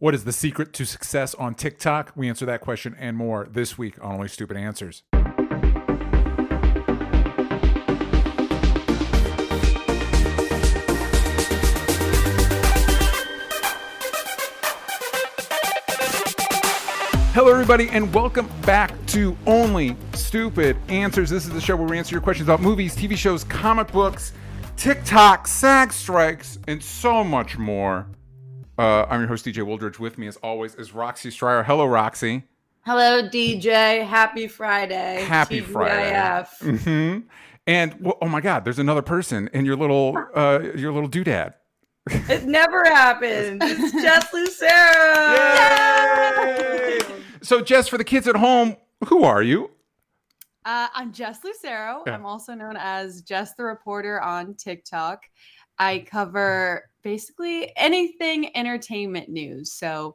What is the secret to success on TikTok? We answer that question and more this week on Only Stupid Answers. Hello, everybody, and welcome back to Only Stupid Answers. This is the show where we answer your questions about movies, TV shows, comic books, TikTok, SAG strikes, and so much more. Uh, I'm your host, DJ Wooldridge. With me, as always, is Roxy Striar. Hello, Roxy. Hello, DJ. Happy Friday. Happy Friday. hmm And well, oh my God, there's another person in your little uh, your little doodad. It never happens. It's Jess Lucero. Yay! So, Jess, for the kids at home, who are you? Uh, I'm Jess Lucero. Yeah. I'm also known as Jess the Reporter on TikTok. I cover basically anything entertainment news. So,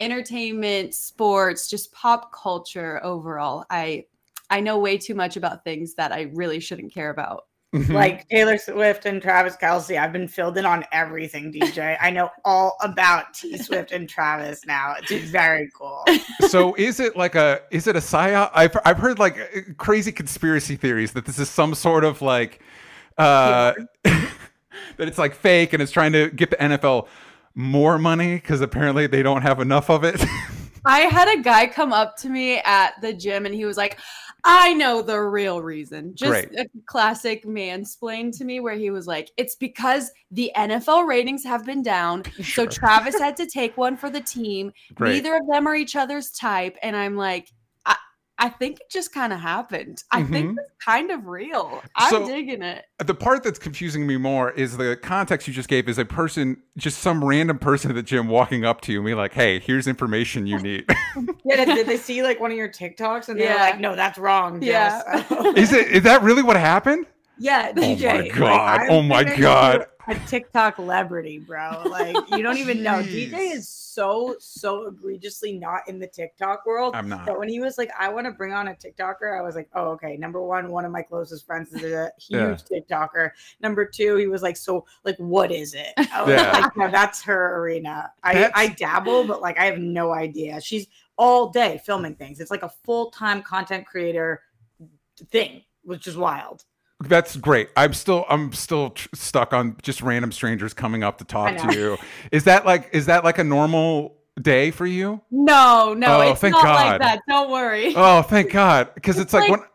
entertainment, sports, just pop culture overall. I I know way too much about things that I really shouldn't care about. Mhm. Like Taylor Swift and Travis Kelce. I've been filled in on everything, DJ. I know all about T Swift and Travis now. It's very cool. so is it like a is it a psyop? I've I've heard like uh, crazy conspiracy theories that this is some sort of like uh that it's like fake and it's trying to get the NFL more money because apparently they don't have enough of it. I had a guy come up to me at the gym and he was like, I know the real reason. Just Great. a classic mansplain to me where he was like, it's because the NFL ratings have been down. Sure. So Travis had to take one for the team. Great. Neither of them are each other's type. And I'm like, I, think it just kind of happened. I Mhm. think it's kind of real. I'm So- digging it. the part that's confusing me more is the context you just gave is a person, just some random person at the gym walking up to you and be like, "Hey, here's information you need." Yeah, did they see like one of your TikToks and they're Yeah. like, no, that's wrong. Yeah. Is it is that really what happened? Yeah, Oh my God. I'm Oh my God. A TikTok celebrity, bro. Like you don't even know. DJ is so so egregiously not in the TikTok world. I'm not. But when he was like, I want to bring on a TikToker, I was like, oh, okay. Number one, one of my closest friends is a huge TikToker. Number two, he was like, so like, what is it? I was Yeah. like, no, that's her arena. I, I dabble, but like, I have no idea. She's all day filming things. It's like a full time content creator thing, which is wild. That's great. I'm still I'm still tr- stuck on just random strangers coming up to talk to you. Is that like is that like a normal day for you? No, no, Oh, it's thank not God. like that. Don't worry. Oh, thank God. Because it's, It's like, like- when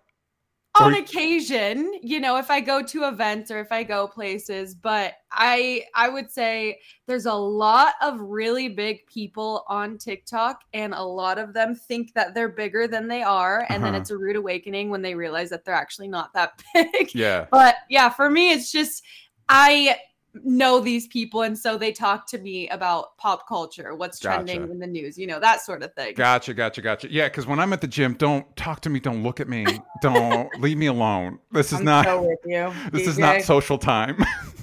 on occasion you know if i go to events or if i go places but i i would say there's a lot of really big people on tiktok and a lot of them think that they're bigger than they are and then Uh-huh. it's a rude awakening when they realize that they're actually not that big yeah. but yeah for me it's just i know these people and so they talk to me about pop culture what's trending in the news you know that sort of thing Gotcha, gotcha, gotcha. Yeah, because when I'm at the gym, don't talk to me, don't look at me, don't leave me alone. This is I'm not so with you. this is not social time.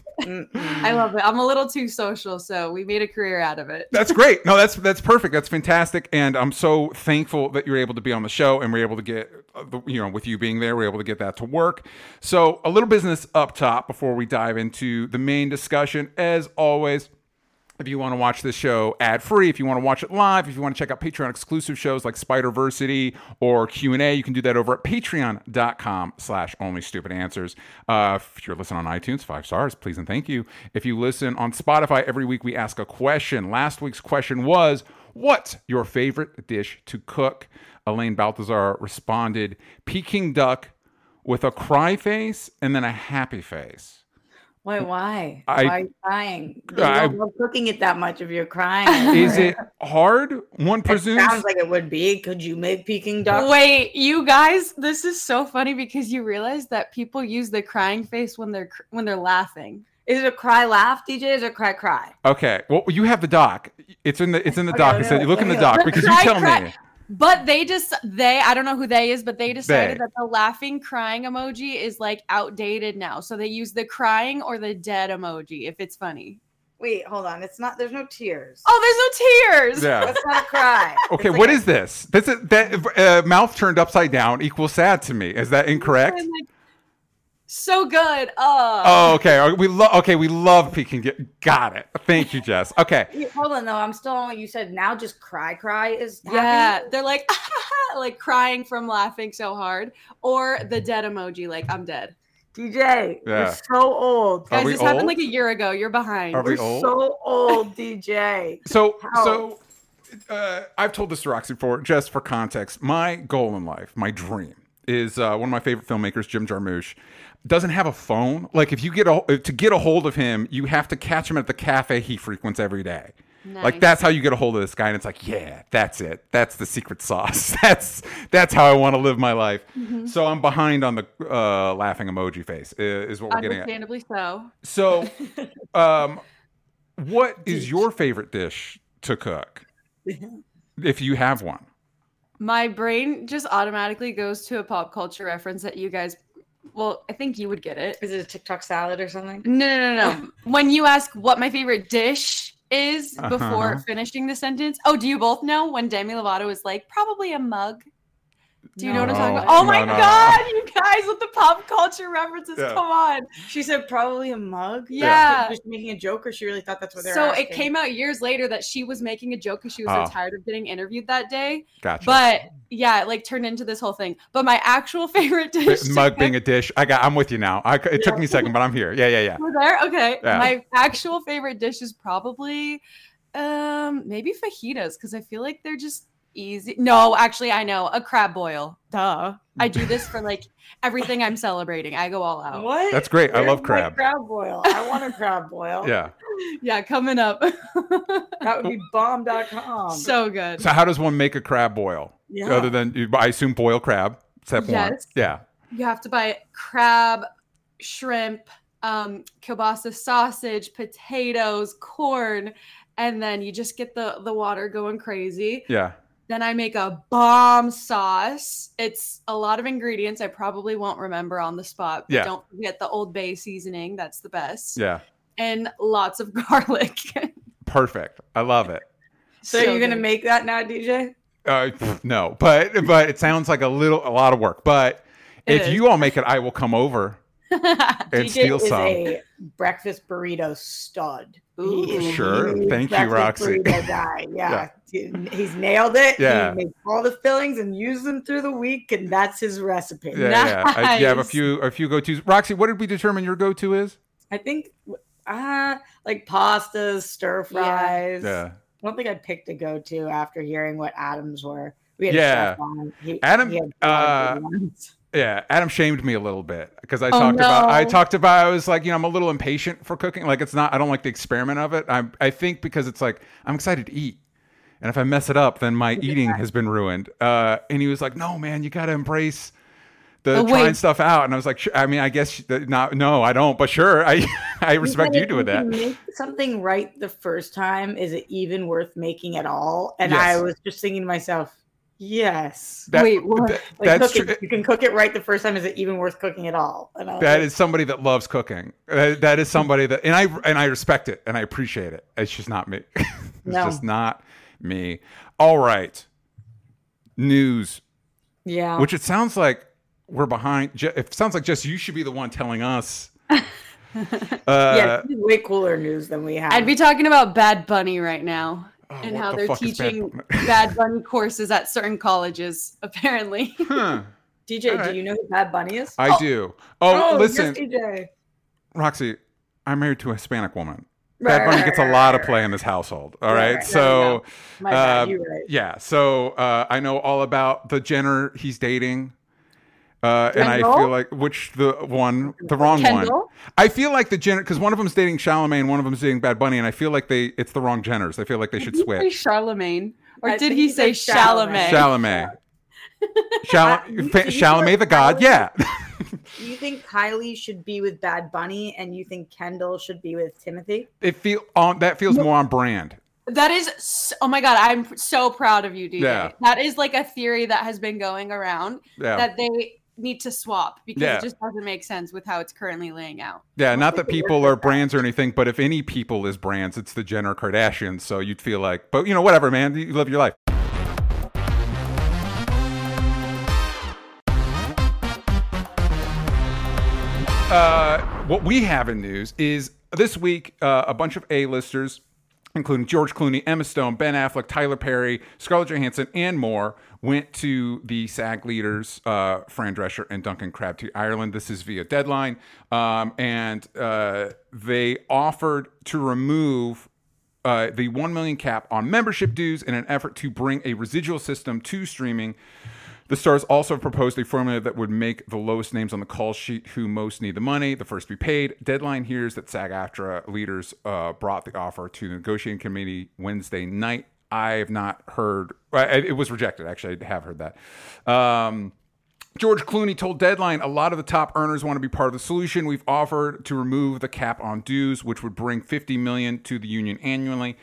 I love it i'm a little too social so we made a career out of it That's great. No, that's that's perfect. That's fantastic, and I'm so thankful that you're able to be on the show and we're able to get, uh, the- you know, with you being there, we're able to get that to work. So, a little business up top before we dive into the main discussion. As always, if you want to watch this show ad free, if you want to watch it live, if you want to check out Patreon exclusive shows like Spiderversity or Q and A, you can do that over at Patreon.com/slash Only Stupid Answers. Uh, if you're listening on iTunes, five stars, please and thank you. If you listen on Spotify, every week we ask a question. Last week's question was, "What's your favorite dish to cook?" Elaine Balthazar responded, "Peking duck with a cry face and then a happy face." Wait, why? I- why are you crying? You I- don't love cooking it that much if you're crying. Is it hard? One It presumes. sounds like it would be. Could you make Peking duck? Wait, you guys, this is so funny because you realize that people use the crying face when they're when they're laughing. Is it a cry laugh, DJ? Is it a cry cry? Okay. Well, you have the doc. It's in the it's in the Okay, doc. okay, It said you look in the doc The because you tell cry- me. But they just they I don't know who they is, but they decided They. that the laughing crying emoji is like outdated now. So they use the crying or the dead emoji if it's funny. Wait, hold on. It's not. There's no tears. Oh, there's no tears. Yeah. That's not cry. Okay. It's What like is this? This is that uh, mouth turned upside down equals sad to me. Is that incorrect? I'm like, So good. Oh. Oh, okay. Uh, We love. Okay, we love Peking. Get got it. Thank you, Jess. Okay. Yeah, Hold on though, I'm still on what you said. Now just cry, cry is happy? Yeah, they're like like crying from laughing so hard, or the dead emoji, like I'm dead. DJ, Yeah. you're so old. Are Guys, we this happened like a year ago. You're behind. Are we You're old? so old, DJ. So, How? so uh, I've told this to Roxy before, just for context. My goal in life, my dream, is uh, one of my favorite filmmakers, Jim Jarmusch, doesn't have a phone. Like, if you get a, to get a hold of him, you have to catch him at the cafe he frequents every day. Like that's how you get a hold of this guy, and it's like, yeah, that's it. That's the secret sauce. That's that's how I want to live my life. Mm-hmm. So I'm behind on the uh, laughing emoji face. Is what we're getting at. Understandably so. So, um, what is your favorite dish to cook? If you have one. My brain just automatically goes to a pop culture reference that you guys. Well, I think you would get it. Is it a TikTok salad or something? No, no, no, no. when you ask what my favorite dish is before Uh-huh. finishing the sentence, oh, do you both know when Demi Lovato is like probably a mug? Do you know what I'm talking about? Oh my No, no. god, you guys with the pop culture references! Yeah. Come on. She said probably a mug. Yeah. Just making a joke, or she really thought that's what they were So asking? it came out years later that she was making a joke because she was Oh. so tired of getting interviewed that day. Gotcha. But yeah, it like turned into this whole thing. But my actual favorite dish, to mug cook- being a dish. I got. I'm with you now. I, it took me a second, but I'm here. Yeah, yeah, yeah. We're there. Okay. Yeah. My actual favorite dish is probably um maybe fajitas because I feel like they're just easy. No, actually, I know a crab boil. Duh. I do this for like everything I'm celebrating. I go all out. What? That's great. I love crab. crab boil. I want a crab boil. Yeah. Yeah, coming up. That would be bomb.com. so good. So how does one make a crab boil? yeah. Other than I assume boil crab. Step one. Yeah. You have to buy crab, shrimp, um, kielbasa sausage, potatoes, corn, and then you just get the the water going crazy. Yeah. Then I make a bomb sauce. It's a lot of ingredients I probably won't remember on the spot. But Yeah. Don't forget the Old Bay seasoning. That's the best. Yeah. And lots of garlic. Perfect. I love it. so you're gonna make that now, DJ? Uh, no, but but it sounds like a little a lot of work. But It if is. you all make it, I will come over and DJ steal is some. a breakfast burrito stud. Ooh. He is a Sure. Thank you, Roxy. guy. Yeah. He's nailed it. Yeah. He makes all the fillings and use them through the week, and that's his recipe. Yeah, yeah. I, you have a few a few go tos. Roxy, what did we determine your go to is? I think uh like pastas, stir fries. Yeah. I don't think I picked a go to after hearing what Adams were. We had Yeah. a chef on. He, Adam, he had a lot of uh, ones. Yeah, Adam shamed me a little bit because I Oh, talked about I talked about I was like, you know, I'm a little impatient for cooking. Like it's not I don't like the experiment of it. I I think because it's like I'm excited to eat. And if I mess it up, then my eating has been ruined. Uh, and he was like, "No, man, you got to embrace the Oh, trying stuff out." And I was like. "I mean, I guess not. No, I don't. But sure, I I respect you doing that." Make something right the first time. Is it even worth making at all? And Yes. I was just thinking to myself, yes. That- Wait, what? that- Like that's cooking, true. you can cook it right the first time. Is it even worth cooking at all? And That like, is somebody that loves cooking. Uh, that is somebody that, and I and I respect it and I appreciate it. It's just not me. it's No. just not me. All right, news. yeah. Which it sounds like we're behind. It sounds like just you should be the one telling us. yeah, Uh, this is way cooler news than we have. I'd be talking about Bad Bunny right now oh, and how the they're Bad teaching Bad Bunny courses at certain colleges, apparently. Huh, DJ, right. do you know who Bad Bunny is? I do. Oh, listen, yes, DJ. Roxy, I'm married to a Hispanic woman. Bad Bunny gets a lot of play in this household. All Right, right, right. so. My bad, Uh, you're right. Yeah, so uh, I know all about the Jenner he's dating, uh, and I feel like which the one, the wrong one. I feel like the Jenner because one of them's dating Charlamagne, one of them's dating Bad Bunny, and I feel like they it's the wrong Jenners. I feel like they should Did say switch. Charlemagne? Or I did he he say said Chalamet? Chalamet, Chal- you- Fa- you Chalamet the God, Kylie- yeah. You think Kylie should be with Bad Bunny, and you think Kendall should be with Timothy? it feel on that feels more on brand. That is, oh my god, I'm so proud of you, DJ. Yeah. That is like a theory that has been going around Yeah, that they need to swap because Yeah. it just doesn't make sense with how it's currently laying out. yeah. Not that people are brands or anything, but if any people is brands, it's the Jenner Kardashians. So you'd feel like, but you know, whatever, man. You live your life. uh, what we have in news is this week uh, a bunch of A-listers, including George Clooney, Emma Stone, Ben Affleck, Tyler Perry, Scarlett Johansson, and more, went to the SAG leaders, uh, Fran Drescher and Duncan Crabtree Ireland. This is via Deadline, um, and uh, they offered to remove uh, the 1 million cap on membership dues in an effort to bring a residual system to streaming. The stars also proposed a formula that would make the lowest names on the call sheet who most need the money the first to be paid. Deadline hears that SAG AFTRA leaders uh, brought the offer to the negotiating committee Wednesday night. I have not heard, it was rejected, actually. I have heard that. Um, George Clooney told Deadline a lot of the top earners want to be part of the solution. We've offered to remove the cap on dues, which would bring 50 million to the union annually.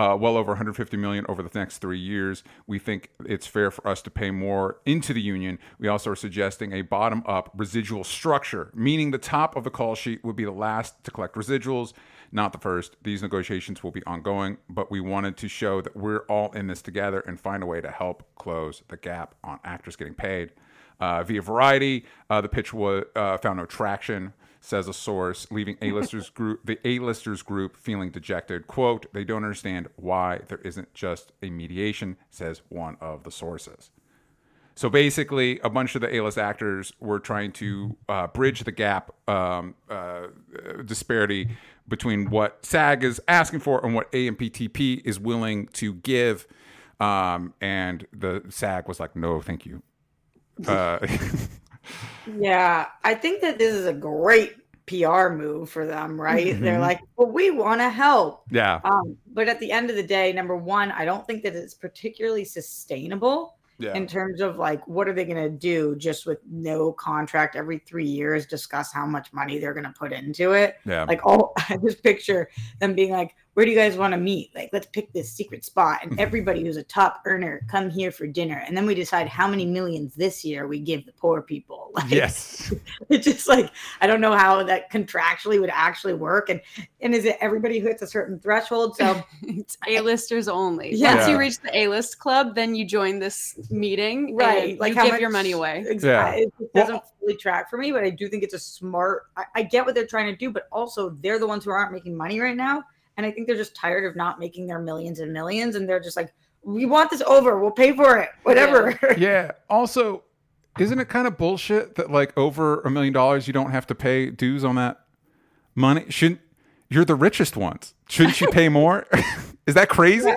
Uh, well over 150 million over the next three years. We think it's fair for us to pay more into the union. We also are suggesting a bottom up residual structure, meaning the top of the call sheet would be the last to collect residuals, not the first. These negotiations will be ongoing, but we wanted to show that we're all in this together and find a way to help close the gap on actors getting paid. Uh, via Variety, uh, the pitch was uh, found no traction says a source, leaving A-listers group the A-listers group feeling dejected. "Quote: They don't understand why there isn't just a mediation," says one of the sources. So basically, a bunch of the A-list actors were trying to uh, bridge the gap um, uh, disparity between what SAG is asking for and what AMPTP is willing to give. Um, and the SAG was like, "No, thank you." Uh, Yeah, I think that this is a great PR move for them, right? Mhm. They're like, well, we want to help. yeah, Um, but at the end of the day, number one, I don't think that it's particularly sustainable yeah, in terms of like, what are they going to do just with no contract every three years, discuss how much money they're going to put into it? yeah. Like, all I just picture them being like, where do you guys want to meet? Like, let's pick this secret spot, and Mhm. everybody who's a top earner come here for dinner, and then we decide how many millions this year we give the poor people. Like, yes. it's just like I don't know how that contractually would actually work, and and is it everybody who hits a certain threshold? So It's A-listers only. Yeah. Once Yeah. you reach the A-list club, then you join this meeting. right, and like you how give much, your money away. Exactly, it doesn't fully track for me, but I do think it's a smart. I, I get what they're trying to do, but also they're the ones who aren't making money right now, and I think they're just tired of not making their millions and millions, and they're just like, we want this over, we'll pay for it, whatever. yeah. Also, isn't it kind of bullshit that like over a million dollars you don't have to pay dues on that money? Shouldn't you're the richest ones? Shouldn't you pay more? Is that crazy?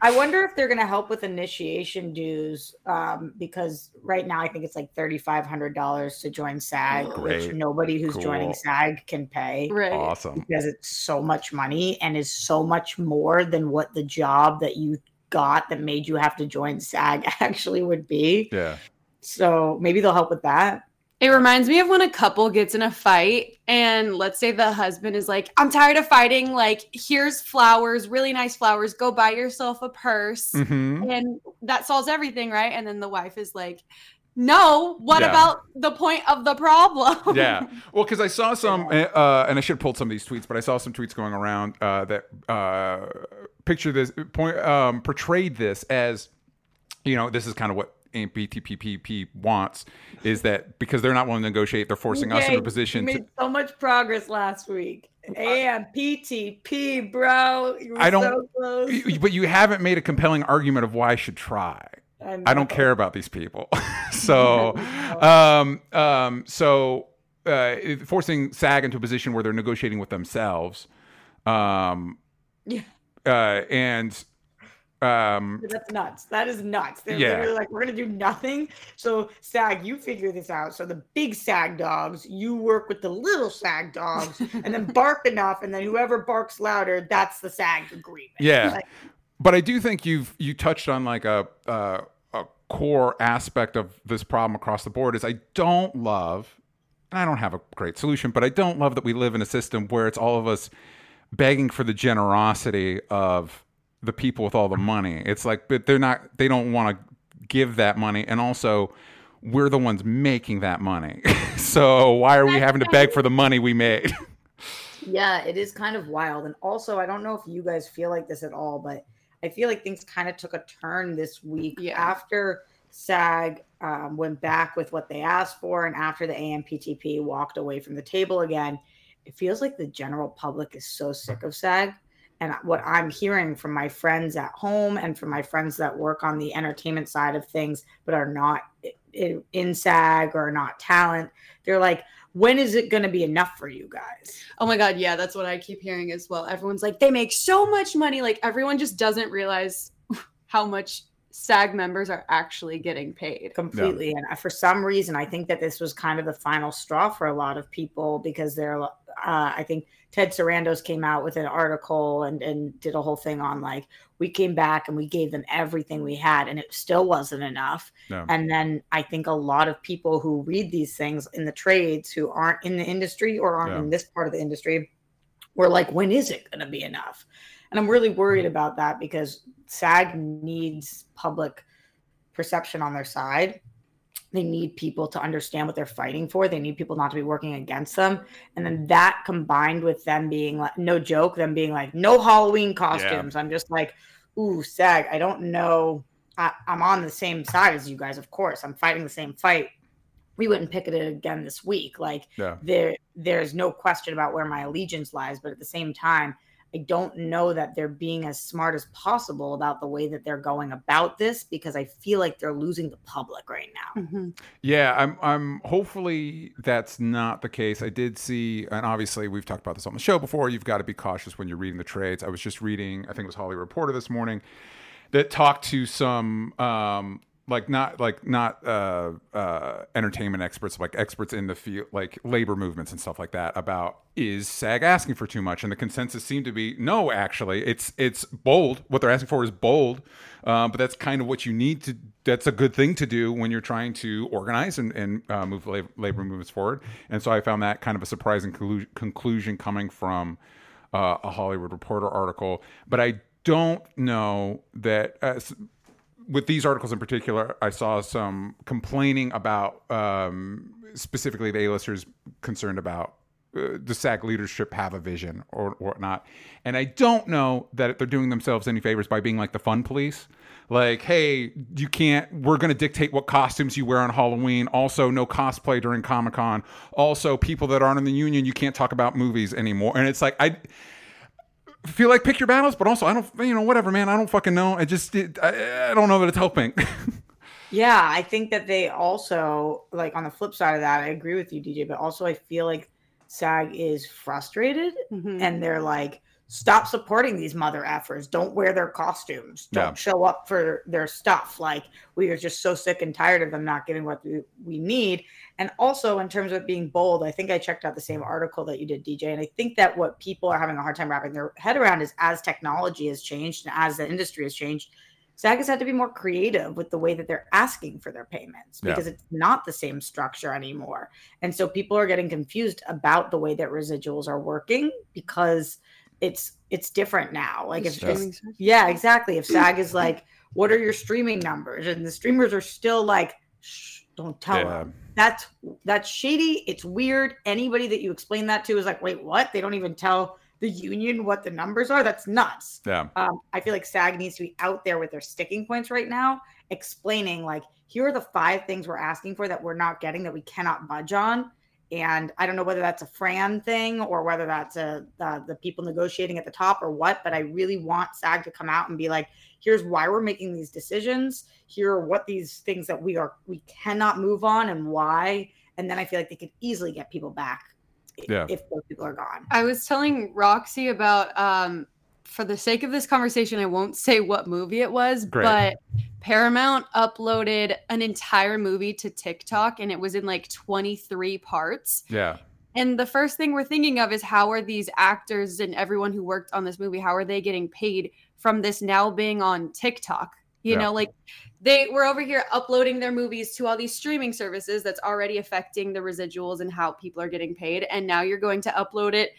I wonder if they're going to help with initiation dues um, because right now I think it's like thirty five hundred dollars to join SAG, Great. which nobody who's Cool. joining SAG can pay Right. Awesome. because it's so much money and is so much more than what the job that you got that made you have to join SAG actually would be. Yeah. So maybe they'll help with that. It reminds me of when a couple gets in a fight, and let's say the husband is like, I'm tired of fighting. Like, here's flowers, really nice flowers. Go buy yourself a purse. hmm And that solves everything, right? And then the wife is like, No, what Yeah. about the point of the problem? Yeah. Well, because I saw some, uh, and I should have pulled some of these tweets, but I saw some tweets going around uh, that uh, picture this point, um, portrayed this as, you know, this is kind of what BTPPP wants is that because they're not willing to negotiate, they're forcing us into a we position to. made so much progress last week. And PTP, bro. I don't- so. You- But you haven't made a compelling argument of why I should try. I don't care about these people. so, um, um, so uh, forcing SAG into a position where they're negotiating with themselves, um, Yeah. uh, and um, That's nuts. That is nuts. They're Yeah. literally like, we're gonna do nothing. So SAG, you figure this out. So the big SAG dogs, you work with the little SAG dogs, and then bark enough, and then whoever barks louder, that's the SAG agreement. Yeah. Like, but I do think you've you touched on like a uh, a core aspect of this problem across the board is I don't love. And I don't have a great solution, but I don't love that we live in a system where it's all of us begging for the generosity of the people with all the money. It's like, but they're not. They don't want to give that money, and also we're the ones making that money. so why are we having to beg for the money we made? Yeah, it is kind of wild. And also, I don't know if you guys feel like this at all, but I feel like things kind of took a turn this week Yeah. after SAG um, went back with what they asked for, and after the AMPTP walked away from the table again, it feels like the general public is so sick of SAG. And what I'm hearing from my friends at home and from my friends that work on the entertainment side of things, but are not in SAG or not talent, they're like, when is it going to be enough for you guys? Oh my God. Yeah, that's what I keep hearing as well. Everyone's like, they make so much money. Like, everyone just doesn't realize how much SAG members are actually getting paid. Completely. Yeah. And for some reason, I think that this was kind of the final straw for a lot of people because they're, uh, I think Ted Sarandos came out with an article and, and did a whole thing on like, we came back and we gave them everything we had and it still wasn't enough. No. And then I think a lot of people who read these things in the trades who aren't in the industry or aren't yeah. in this part of the industry were like, when is it going to be enough? And I'm really worried mm-hmm. about that because SAG needs public perception on their side. They need people to understand what they're fighting for. They need people not to be working against them. And then that combined with them being like, no joke, them being like, no Halloween costumes. Yeah. I'm just like, ooh, SAG, I don't know. I, I'm on the same side as you guys, of course. I'm fighting the same fight we wouldn't picket it again this week. Like yeah. there, there's no question about where my allegiance lies, but at the same time, I don't know that they're being as smart as possible about the way that they're going about this because I feel like they're losing the public right now. Mm-hmm. Yeah, I'm. I'm. Hopefully, that's not the case. I did see, and obviously, we've talked about this on the show before. You've got to be cautious when you're reading the trades. I was just reading. I think it was Hollywood Reporter this morning that talked to some um, like not like not uh, uh, entertainment experts, like experts in the field, like labor movements and stuff like that. About is SAG asking for too much? And the consensus seemed to be no. Actually, it's it's bold. What they're asking for is bold, uh, but that's kind of what you need to. That's a good thing to do when you're trying to organize and, and uh, move labor, labor, movements forward. And so I found that kind of a surprising conclusion coming from uh, a Hollywood Reporter article. But I don't know that uh, with these articles in particular, I saw some complaining about um, specifically the A-listers concerned about uh, the SAG leadership have a vision or whatnot. And I don't know that they're doing themselves any favors by being like the fun police. Like, hey, you can't, we're going to dictate what costumes you wear on Halloween. Also, no cosplay during Comic Con. Also, people that aren't in the union, you can't talk about movies anymore. And it's like, I, feel like pick your battles, but also I don't, you know, whatever, man. I don't fucking know. I just, it, I, I don't know that it's helping. yeah, I think that they also like on the flip side of that. I agree with you, DJ, but also I feel like SAG is frustrated, mm-hmm. and they're like, stop supporting these mother effers. Don't wear their costumes. Don't yeah. show up for their stuff. Like we are just so sick and tired of them not getting what we, we need. And also in terms of being bold, I think I checked out the same article that you did, DJ. And I think that what people are having a hard time wrapping their head around is as technology has changed and as the industry has changed, SAG has had to be more creative with the way that they're asking for their payments because yeah. it's not the same structure anymore. And so people are getting confused about the way that residuals are working because it's it's different now. Like if just, yeah, exactly. If SAG is like, what are your streaming numbers? And the streamers are still like, Shh, don't tell yeah. them. That's that's shady. It's weird. Anybody that you explain that to is like, wait, what? They don't even tell the union what the numbers are. That's nuts. Yeah. Um, I feel like SAG needs to be out there with their sticking points right now, explaining like, here are the five things we're asking for that we're not getting that we cannot budge on and I don't know whether that's a Fran thing or whether that's a uh, the people negotiating at the top or what. But I really want SAG to come out and be like, "Here's why we're making these decisions. Here are what these things that we are we cannot move on and why." And then I feel like they could easily get people back yeah. if those people are gone. I was telling Roxy about um, for the sake of this conversation, I won't say what movie it was, Great. but Paramount uploaded an entire movie to TikTok and it was in like 23 parts. Yeah. And the first thing we're thinking of is how are these actors and everyone who worked on this movie, how are they getting paid from this now being on TikTok? You yeah. know, like they were over here uploading their movies to all these streaming services that's already affecting the residuals and how people are getting paid. And now you're going to upload it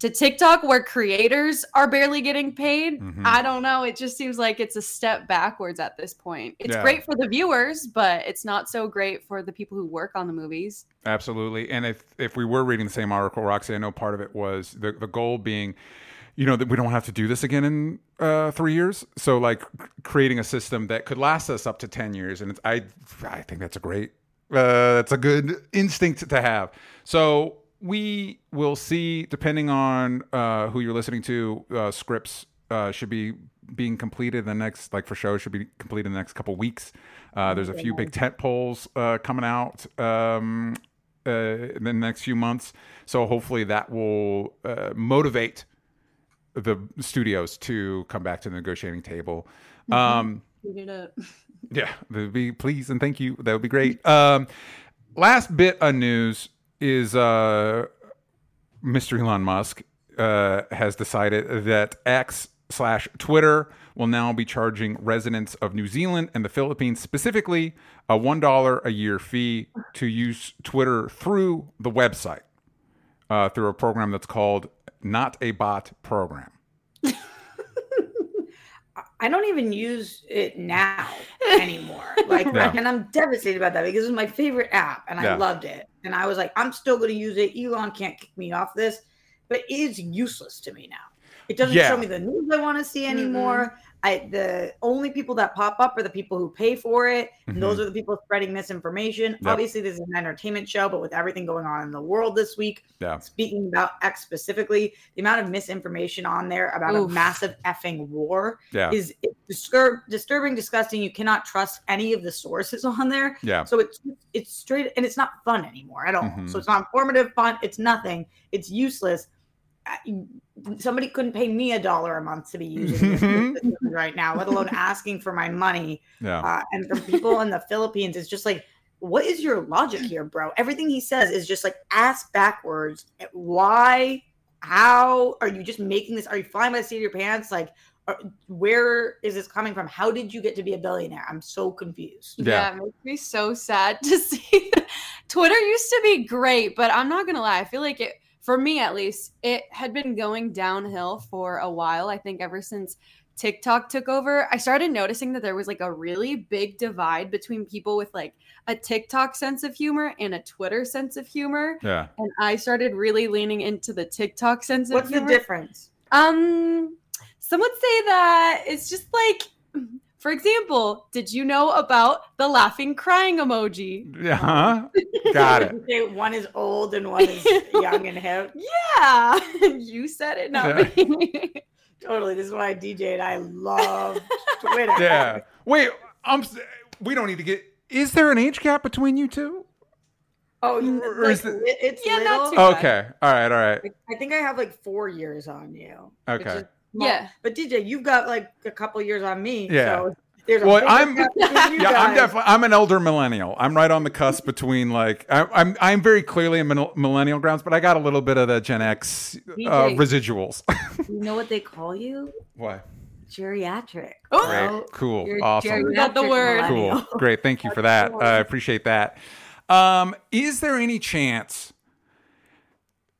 to TikTok where creators are barely getting paid. Mm-hmm. I don't know. It just seems like it's a step backwards at this point. It's yeah. great for the viewers, but it's not so great for the people who work on the movies. Absolutely. And if if we were reading the same article, Roxy, I know part of it was the, the goal being you know that we don't have to do this again in uh, three years. So like creating a system that could last us up to ten years, and it's, I I think that's a great uh, that's a good instinct to have. So we will see, depending on uh, who you're listening to, uh, scripts uh, should be being completed in the next like for shows should be completed in the next couple weeks. Uh, there's a few big tent poles uh, coming out um, uh, in the next few months, so hopefully that will uh, motivate the studios to come back to the negotiating table. Um, Heat it yeah, be please and thank you. That would be great. Um, last bit of news is uh, Mr. Elon Musk uh, has decided that X slash Twitter will now be charging residents of New Zealand and the Philippines specifically a one dollar a year fee to use Twitter through the website uh, through a program that's called Not a Bot Program. I don't even use it now anymore. Like, Yeah. and I'm devastated about that because it's my favorite app and. I loved it. And I was like, I'm still going to use it. Elon can't kick me off this, but it is useless to me now. It doesn't Yeah. show me the news I want to see mm-hmm. anymore. I the only people that pop up are the people who pay for it. And those are the people spreading misinformation. Mm-hmm. Yep. Obviously, this is an entertainment show, but with everything going on in the world this week, Yeah. speaking about X specifically, the amount of misinformation on there about Oof. a massive effing war Yeah. is disturb- disturbing, disgusting. You cannot trust any of the sources on there. Yeah. So it's it's straight and it's not fun anymore at all. Mhm. So it's not informative, fun. It's nothing. It's useless. I- Somebody couldn't pay me a dollar a month to be using this system right now, let alone asking for my money. Yeah. Uh, and for people in the Philippines, it's just like, what is your logic here, bro? Everything he says is just like ass backwards. Why? How are you just making this? Are you flying by the seat of your pants? Like, are, where is this coming from? How did you get to be a billionaire? I'm so confused. Yeah. Yeah. it makes me so sad to see. Twitter used to be great, but I'm not gonna lie. I feel like it, for me at least, it had been going downhill for a while. I think ever since TikTok took over, I started noticing that there was like a really big divide between people with like a TikTok sense of humor and a Twitter sense of humor. Yeah. And I started really leaning into the TikTok sense of What's the difference? Um, some would say that it's just like, for example, did you know about the laughing crying emoji? Yeah. Huh? Got it. Say one is old and one is young and hip. Yeah, you said it, not me. Totally. This is why I DJ and I love Twitter. Yeah. Wait, I'm. We don't need to get. Is there an age gap between you two? Oh, Or like, is it- it's Yeah, little. not too bad. Okay. All right. All right. I think I have like four years on you. which Okay. Is. Yeah. But DJ, you've got like a couple years on me. Yeah. So Well, I'm- gap between Yeah, I'm definitely. I'm an elder millennial. I'm right on the cusp between like I, I'm. I'm very clearly a millennial grounds, but I got a little bit of the Gen X uh, DJ. residuals. You know what they call you? Why? Geriatric. Oh. Great. Cool. You're awesome. We got the word. Cool. Great. Thank you for that. I appreciate that. Um, is there any chance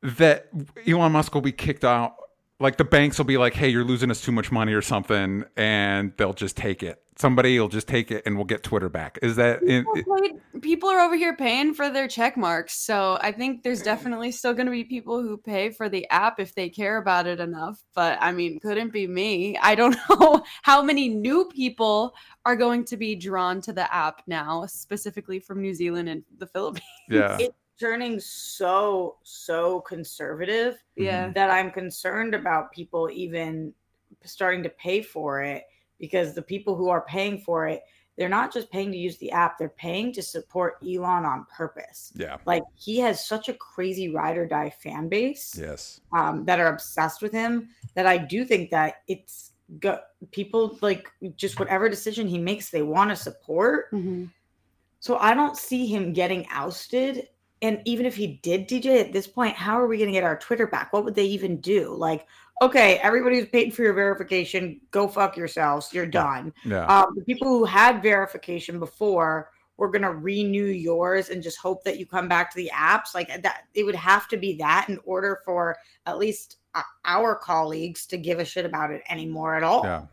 that Elon Musk will be kicked out? Like the banks will be like, "Hey, you're losing us too much money or something," and they'll just take it. Somebody will just take it, and we'll get Twitter back. Is that? in- People People are over here paying for their check marks, so I think there's definitely still going to be people who pay for the app if they care about it enough. But I mean, couldn't be me. I don't know how many new people are going to be drawn to the app now, specifically from New Zealand and the Philippines. yeah. It's turning so so conservative Yeah. that I'm concerned about people even starting to pay for it because the people who are paying for it, they're not just paying to use the app, they're paying to support Elon on purpose. Yeah. Like he has such a crazy ride or die fan base Yes. um, that are obsessed with him that I do think that it's go- people like just whatever decision he makes, they want to support. Mhm. So I don't see him getting ousted. And even if he did DJ at this point, how are we going to get our Twitter back? What would they even do? Like, okay, everybody who's paid for your verification, go fuck yourselves. You're done. Yeah. Um, the people who had verification before, we're going to renew yours and just hope that you come back to the apps. Like that, it would have to be that in order for at least our colleagues to give a shit about it anymore at all. Yeah.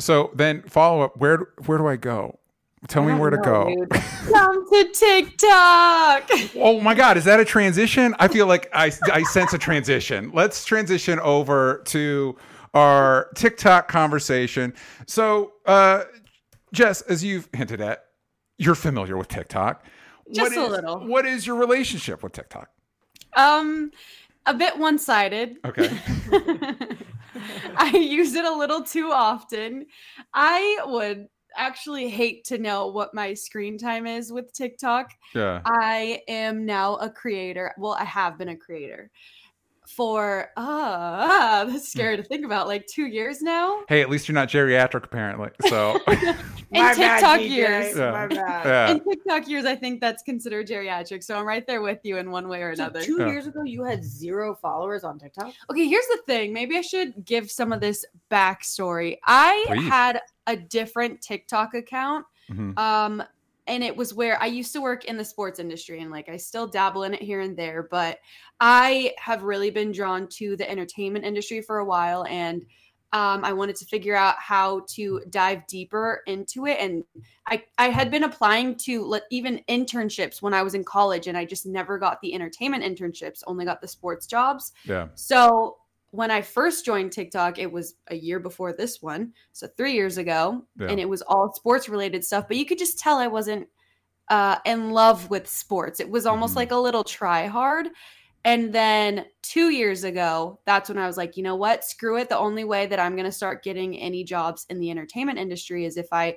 So then follow up. Where where do I go? Tell me where to go. Come to TikTok. Oh my God, is that a transition? I feel like I, I sense a transition. Let's transition over to our TikTok conversation. So, uh, Jess, as you've hinted at, you're familiar with TikTok. Just a is- little. What is your relationship with TikTok? Um, a bit one-sided. Okay. I use it a little too often. I would actually hate to know what my screen time is with TikTok. Yeah. I am now a creator. Well, I have been a creator for ah, that's scary to think about. Like two years now. Hey, at least you're not geriatric, apparently. So, In My bad, TikTok DJ, years. Yeah. My bad. yeah. In TikTok years, I think that's considered geriatric. So I'm right there with you in one way or So another. two Yeah. years ago, you had zero followers on TikTok. Okay, here's the thing. Maybe I should give some of this backstory. I Please. had a different TikTok account. Mhm. Um, and it was where I used to work in the sports industry and like I still dabble in it here and there, but I have really been drawn to the entertainment industry for a while and um, I wanted to figure out how to dive deeper into it. And I, I had been applying to even internships when I was in college, and I just never got the entertainment internships, only got the sports jobs. Yeah. So when I first joined TikTok, it was a year before this one, so three years ago, Yeah. and it was all sports related stuff. But you could just tell I wasn't uh, in love with sports. It was almost Mhm. like a little try hard. And then two years ago, that's when I was like, you know what? Screw it. The only way that I'm going to start getting any jobs in the entertainment industry is if I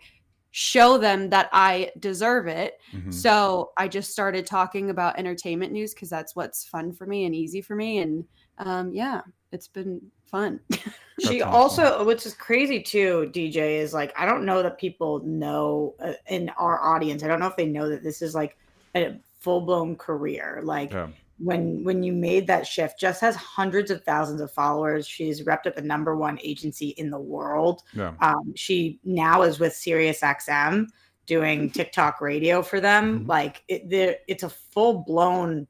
show them that I deserve it. Mhm. So I just started talking about entertainment news because that's what's fun for me and easy for me. And um, yeah, it's been fun. She That's also, which is crazy too, DJ, is like, I don't know that people know uh, in our audience, I don't know if they know that this is like a full blown career. Like, Yeah. when when you made that shift Jess has hundreds of thousands of followers she's repped at the number one agency in the world Yeah. um, she now is with SiriusXM doing tiktok radio for them Mhm. like it, it's a full-blown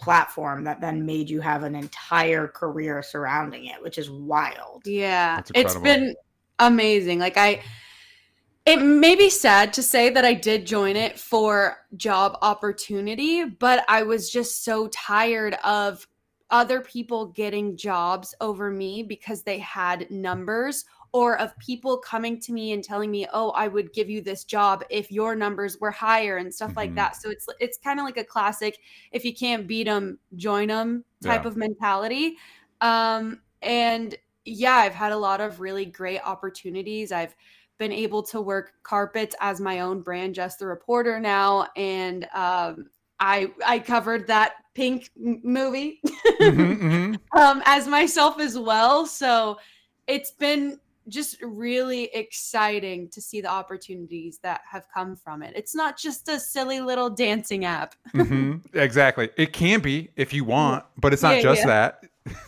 platform that then made you have an entire career surrounding it which is wild Yeah, It's been amazing. Like I it may be sad to say that I did join it for job opportunity, but I was just so tired of other people getting jobs over me because they had numbers or of people coming to me and telling me, "Oh, I would give you this job if your numbers were higher" and stuff like Mhm. that. So it's it's kind of like a classic if you can't beat them, join them type Yeah. of mentality. Um and yeah, I've had a lot of really great opportunities. I've been able to work carpets as my own brand, Jess the Reporter now, and um, I I covered that Pink movie Mhm, mhm. um, as myself as well. So it's been just really exciting to see the opportunities that have come from it. It's not just a silly little dancing app. Mhm. Exactly. It can be if you want, but it's not Yeah, just yeah. that.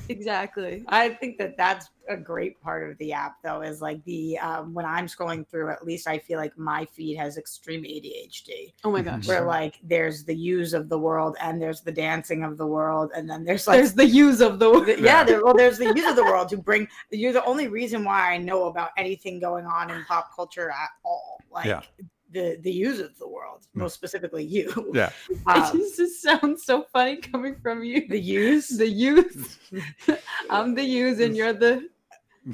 Exactly. I think that that's a great part of the app, though, is like the um, when I'm scrolling through, at least I feel like my feed has extreme ADHD, Oh my gosh. where like there's the use of the world and there's the dancing of the world, and then there's like There's the use of the the- yeah, there, well, there's the use of the world to bring. You're the only reason why I know about anything going on in pop culture at all. Like Yeah. The the use of the world, Mm. most specifically you. Yeah. It Um, just sounds so funny coming from you. the use the use. I'm the use and you're the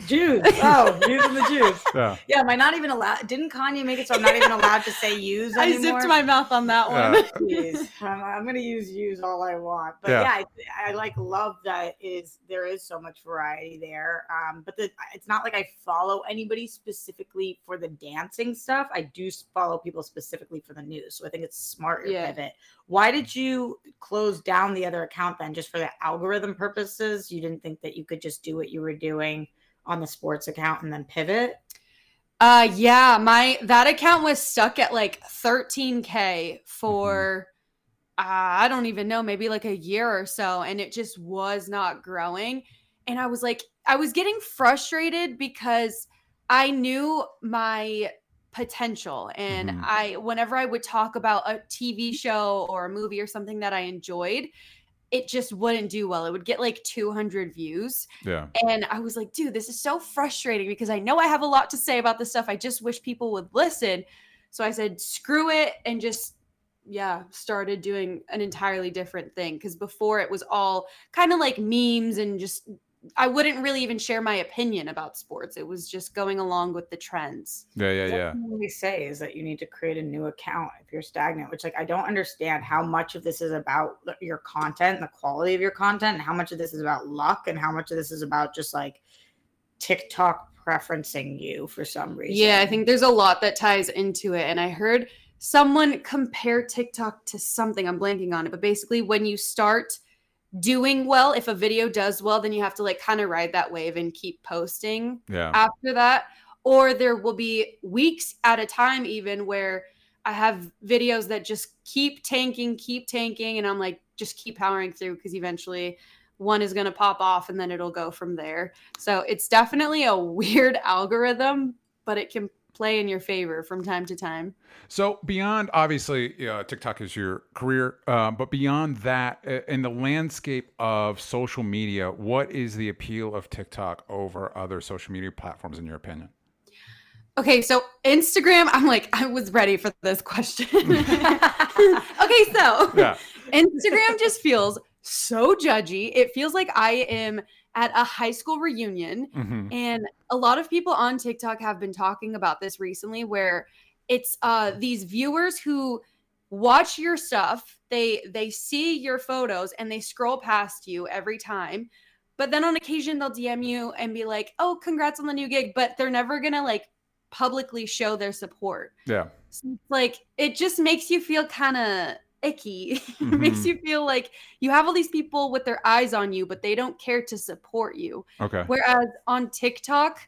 Jews. Oh, using the Jews. Yeah. Yeah, am I not even allowed? Didn't Kanye make it so I'm not even allowed to say use I zipped my mouth on that one. Yeah. I'm, I'm gonna use use all I want, but Yeah. yeah, I, I like love that is there is so much variety there. Um, but the, it's not like I follow anybody specifically for the dancing stuff. I do follow people specifically for the news, so I think it's smart to Yeah. pivot. Why did you close down the other account then? Just for the algorithm purposes? You didn't think that you could just do what you were doing on the sports account and then pivot? Uh yeah, my that account was stuck at like 13k for uh, I don't even know, maybe like a year or so and it just was not growing. And I was like I was getting frustrated because I knew my potential and Mhm. I whenever I would talk about a TV show or a movie or something that I enjoyed, it just wouldn't do well. It would get like 200 views. Yeah. And I was like, dude, this is so frustrating because I know I have a lot to say about this stuff. I just wish people would listen. So I said, screw it, and just yeah, started doing an entirely different thing. Because before it was all kind of like memes and just I wouldn't really even share my opinion about sports. It was just going along with the trends. Yeah, yeah, yeah. What we say is that you need to create a new account if you're stagnant, which like I don't understand how much of this is about your content, the quality of your content, and how much of this is about luck and how much of this is about just like TikTok preferencing you for some reason. Yeah, I think there's a lot that ties into it. And I heard someone compare TikTok to something. I'm blanking on it, but basically when you start doing well, if a video does well, then you have to like kind of ride that wave and keep posting Yeah. after that. Or there will be weeks at a time, even where I have videos that just keep tanking, keep tanking, and I'm like, just keep powering through because eventually one is going to pop off and then it'll go from there. So it's definitely a weird algorithm, but it can play in your favor from time to time. So beyond obviously uh, TikTok is your career, um, but beyond that, uh, in the landscape of social media, what is the appeal of TikTok over other social media platforms in your opinion? Okay, so Instagram, I'm like, I was ready for this question. okay, so Yeah. Instagram just feels so judgy. It feels like I am at a high school reunion. hmm And a lot of people on TikTok have been talking about this recently where it's uh these viewers who watch your stuff, they they see your photos and they scroll past you every time. But then on occasion they'll DM you and be like, "Oh, congrats on the new gig," but they're never going to like publicly show their support. Yeah. So it's like it just makes you feel kind of icky. it makes Mhm. you feel like you have all these people with their eyes on you, but they don't care to support you. Okay. Whereas on TikTok,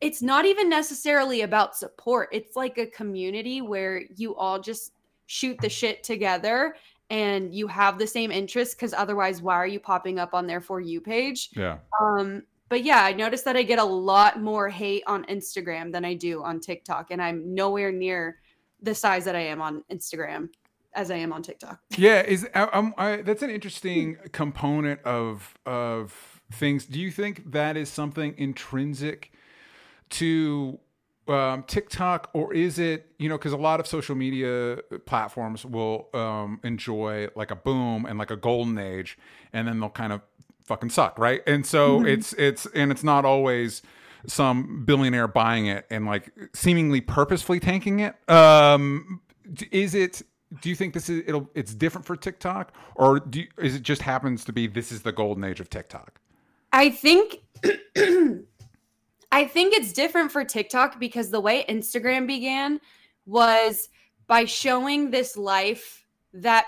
it's not even necessarily about support. It's like a community where you all just shoot the shit together and you have the same interests because otherwise why are you popping up on their for you page? Yeah. Um but yeah, I noticed that I get a lot more hate on Instagram than I do on TikTok and I'm nowhere near the size that I am on Instagram as I am on TikTok. Yeah. Is I, that's an interesting component of of things. Do you think that is something intrinsic to um, TikTok, or is it you know because a lot of social media platforms will um, enjoy like a boom and like a golden age, and then they'll kind of fucking suck, right? And so it's it's and it's not always some billionaire buying it and like seemingly purposefully tanking it. Um, is it? Do you think this is it'll it's different for TikTok, or do you, is it just happens to be this is the golden age of TikTok? I think I think it's different for TikTok because the way Instagram began was by showing this life that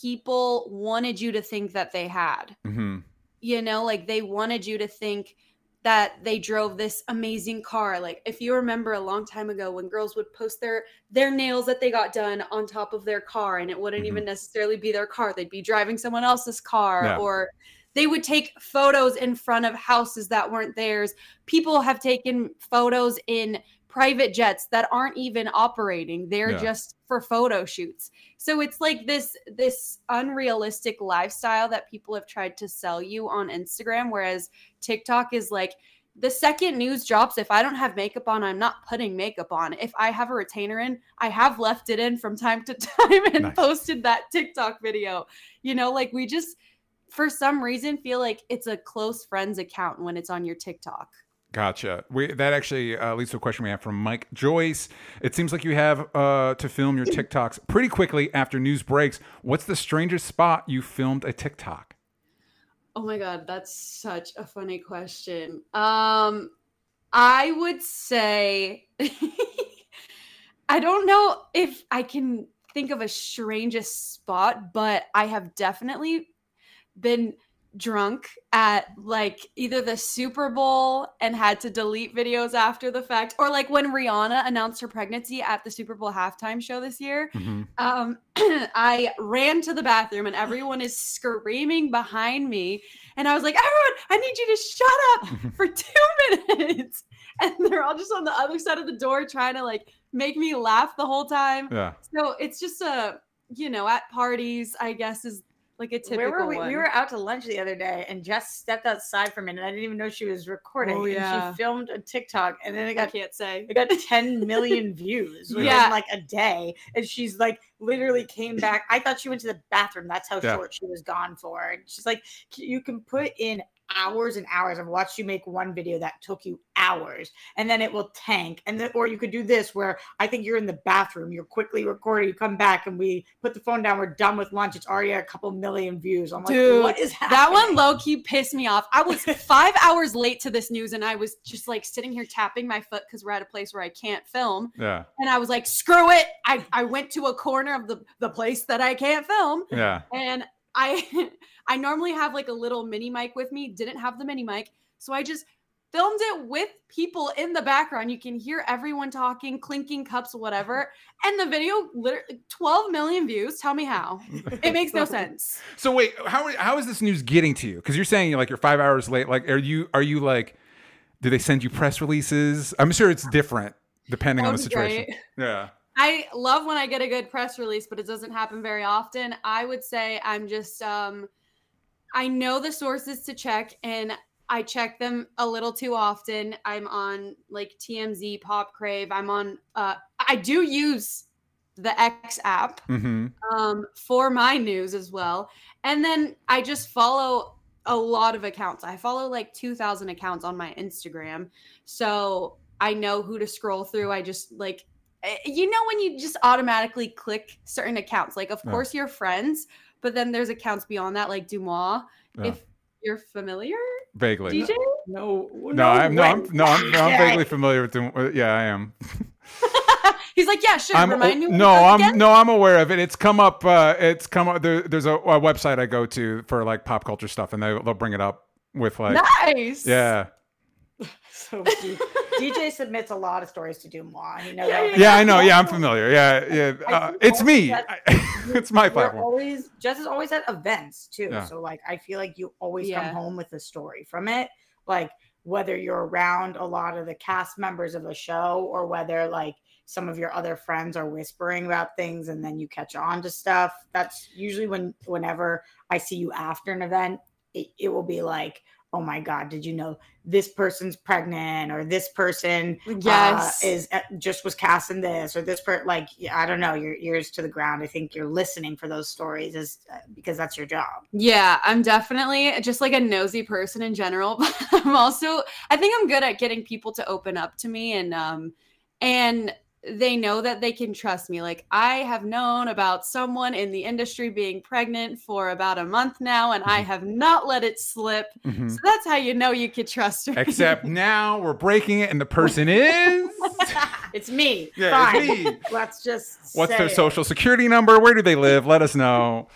people wanted you to think that they had. Mm-hmm. You know, like they wanted you to think that they drove this amazing car. Like if you remember a long time ago when girls would post their their nails that they got done on top of their car and it wouldn't Mhm. even necessarily be their car. They'd be driving someone else's car Yeah. or they would take photos in front of houses that weren't theirs. People have taken photos in private jets that aren't even operating. They're Yeah. just for photo shoots. So it's like this this unrealistic lifestyle that people have tried to sell you on Instagram whereas TikTok is like the second news drops if I don't have makeup on I'm not putting makeup on. If I have a retainer in, I have left it in from time to time and Nice. posted that TikTok video. You know, like we just for some reason feel like it's a close friends account when it's on your TikTok. Gotcha. We, that actually uh, leads to a question we have from Mike Joyce. It seems like you have uh, to film your TikToks pretty quickly after news breaks. What's the strangest spot you filmed a TikTok? Oh my god, that's such a funny question. Um I would say I don't know if I can think of a strangest spot, but I have definitely been drunk at like either the Super Bowl and had to delete videos after the fact or like when Rihanna announced her pregnancy at the Super Bowl halftime show this year um, I ran to the bathroom and everyone is screaming behind me. And I was like, everyone, I need you to shut up for two minutes. And they're all just on the other side of the door trying to like make me laugh the whole time. Yeah. So it's just a, you know, at parties, I guess is like a typical Where were we? one. We were out to lunch the other day, and Jess stepped outside for a minute. I didn't even know she was recording. Oh, yeah. And she filmed a TikTok, and then it I got can't say. it got 10 million views within Yeah. like a day. And she's like, literally came back. I thought she went to the bathroom. That's how Yeah. short she was gone for. And she's like, you can put in hours and hours. I've watched you make one video that took you hours and then it will tank. And then, or you could do this where I think you're in the bathroom, you're quickly recording, you come back and we put the phone down, we're done with lunch. It's already a couple million views. I'm like, Dude, what is happening? That one low key pissed me off. I was five hours late to this news and I was just like sitting here tapping my foot because we're at a place where I can't film. Yeah. And I was like, screw it. I, I went to a corner of the, the place that I can't film. Yeah. And I I normally have like a little mini mic with me, didn't have the mini mic. So I just filmed it with people in the background. You can hear everyone talking, clinking cups, whatever. And the video literally 12 million views. Tell me how. It makes no sense. So wait, how how is this news getting to you? Because you're saying like you're five hours late. Like, are you are you like? Do they send you press releases? I'm sure it's different depending on the situation. great. Yeah. I love when I get a good press release, but it doesn't happen very often. I would say I'm just um I know the sources to check and I check them a little too often. I'm on like TMZ, Pop Crave. I'm on uh I do use the X app Mm-hmm. um for my news as well. And then I just follow a lot of accounts. I follow like 2000 accounts on my Instagram. So I know who to scroll through. I just like you know when you just automatically click certain accounts. Like of Yeah. course you're friends, but then there's accounts beyond that like Deux Moi. Yeah. If you're familiar, Vaguely. DJ? no, No, I'm no, I'm no, I'm, no, I'm vaguely familiar with them. uh, Yeah, I am. He's like, "Yeah, sure. I'm Remind me no, I'm again?" no, I'm aware of it. It's come up. Uh, it's come up. There, there's a, a website I go to for like pop culture stuff, and they they'll bring it up with like, Nice. yeah, So D- DJ submits a lot of stories to Deux Moi. He knows Yeah, that. yeah, yeah. I know. Yeah, I'm familiar. Yeah, yeah. Uh, it's me. that- it's my platform. always Jess is always at events too. Yeah. So like I feel like you always Yeah. come home with a story from it. Like whether you're around a lot of the cast members of a show or whether like some of your other friends are whispering about things and then you catch on to stuff. That's usually when whenever I see you after an event, it, it will be like, oh my God, did you know this person's pregnant or this person Yes. uh, is uh, just was cast in this or this per like I don't know your ears to the ground. I think you're listening for those stories is uh, because that's your job. Yeah, I'm definitely just like a nosy person in general. But I'm also I think I'm good at getting people to open up to me and um and they know that they can trust me. Like I have known about someone in the industry being pregnant for about a month now and I have not let it slip. Mhm. So that's how you know you could trust me. Except now we're breaking it, and the person is. it's me. Yeah, Fine. it's me. Let's just What's say their it. social security number? Where do they live? Let us know.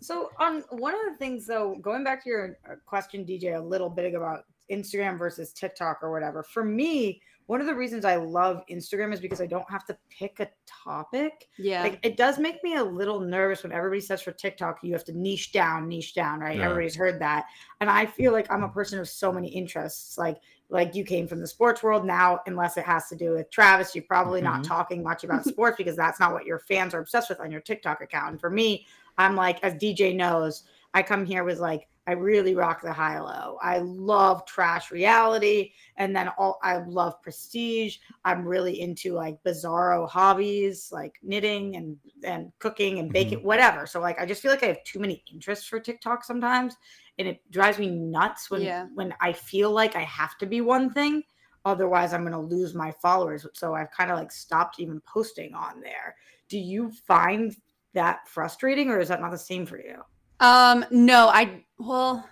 So on one of the things though, going back to your uh, question, DJ, a little bit about Instagram versus TikTok or whatever. For me, one of the reasons I love Instagram is because I don't have to pick a topic. Yeah. Like it does make me a little nervous when everybody says for TikTok you have to niche down, niche down, right? Yeah. Everybody's heard that. And I feel like I'm a person of so many interests. Like like you came from the sports world now, unless it has to do with Travis, you're probably not Mhm. talking much about sports because that's not what your fans are obsessed with on your TikTok account. And for me, I'm like, as DJ knows, I come here with like, I really rock the high low. I love trash reality. And then all I love prestige. I'm really into like bizarro hobbies like knitting and and cooking and baking, whatever. So like I just feel like I have too many interests for TikTok sometimes. And it drives me nuts when Yeah. when I feel like I have to be one thing. Otherwise, I'm gonna lose my followers. So I've kind of like stopped even posting on there. Do you find that frustrating or is that not the same for you? Um, no, I well,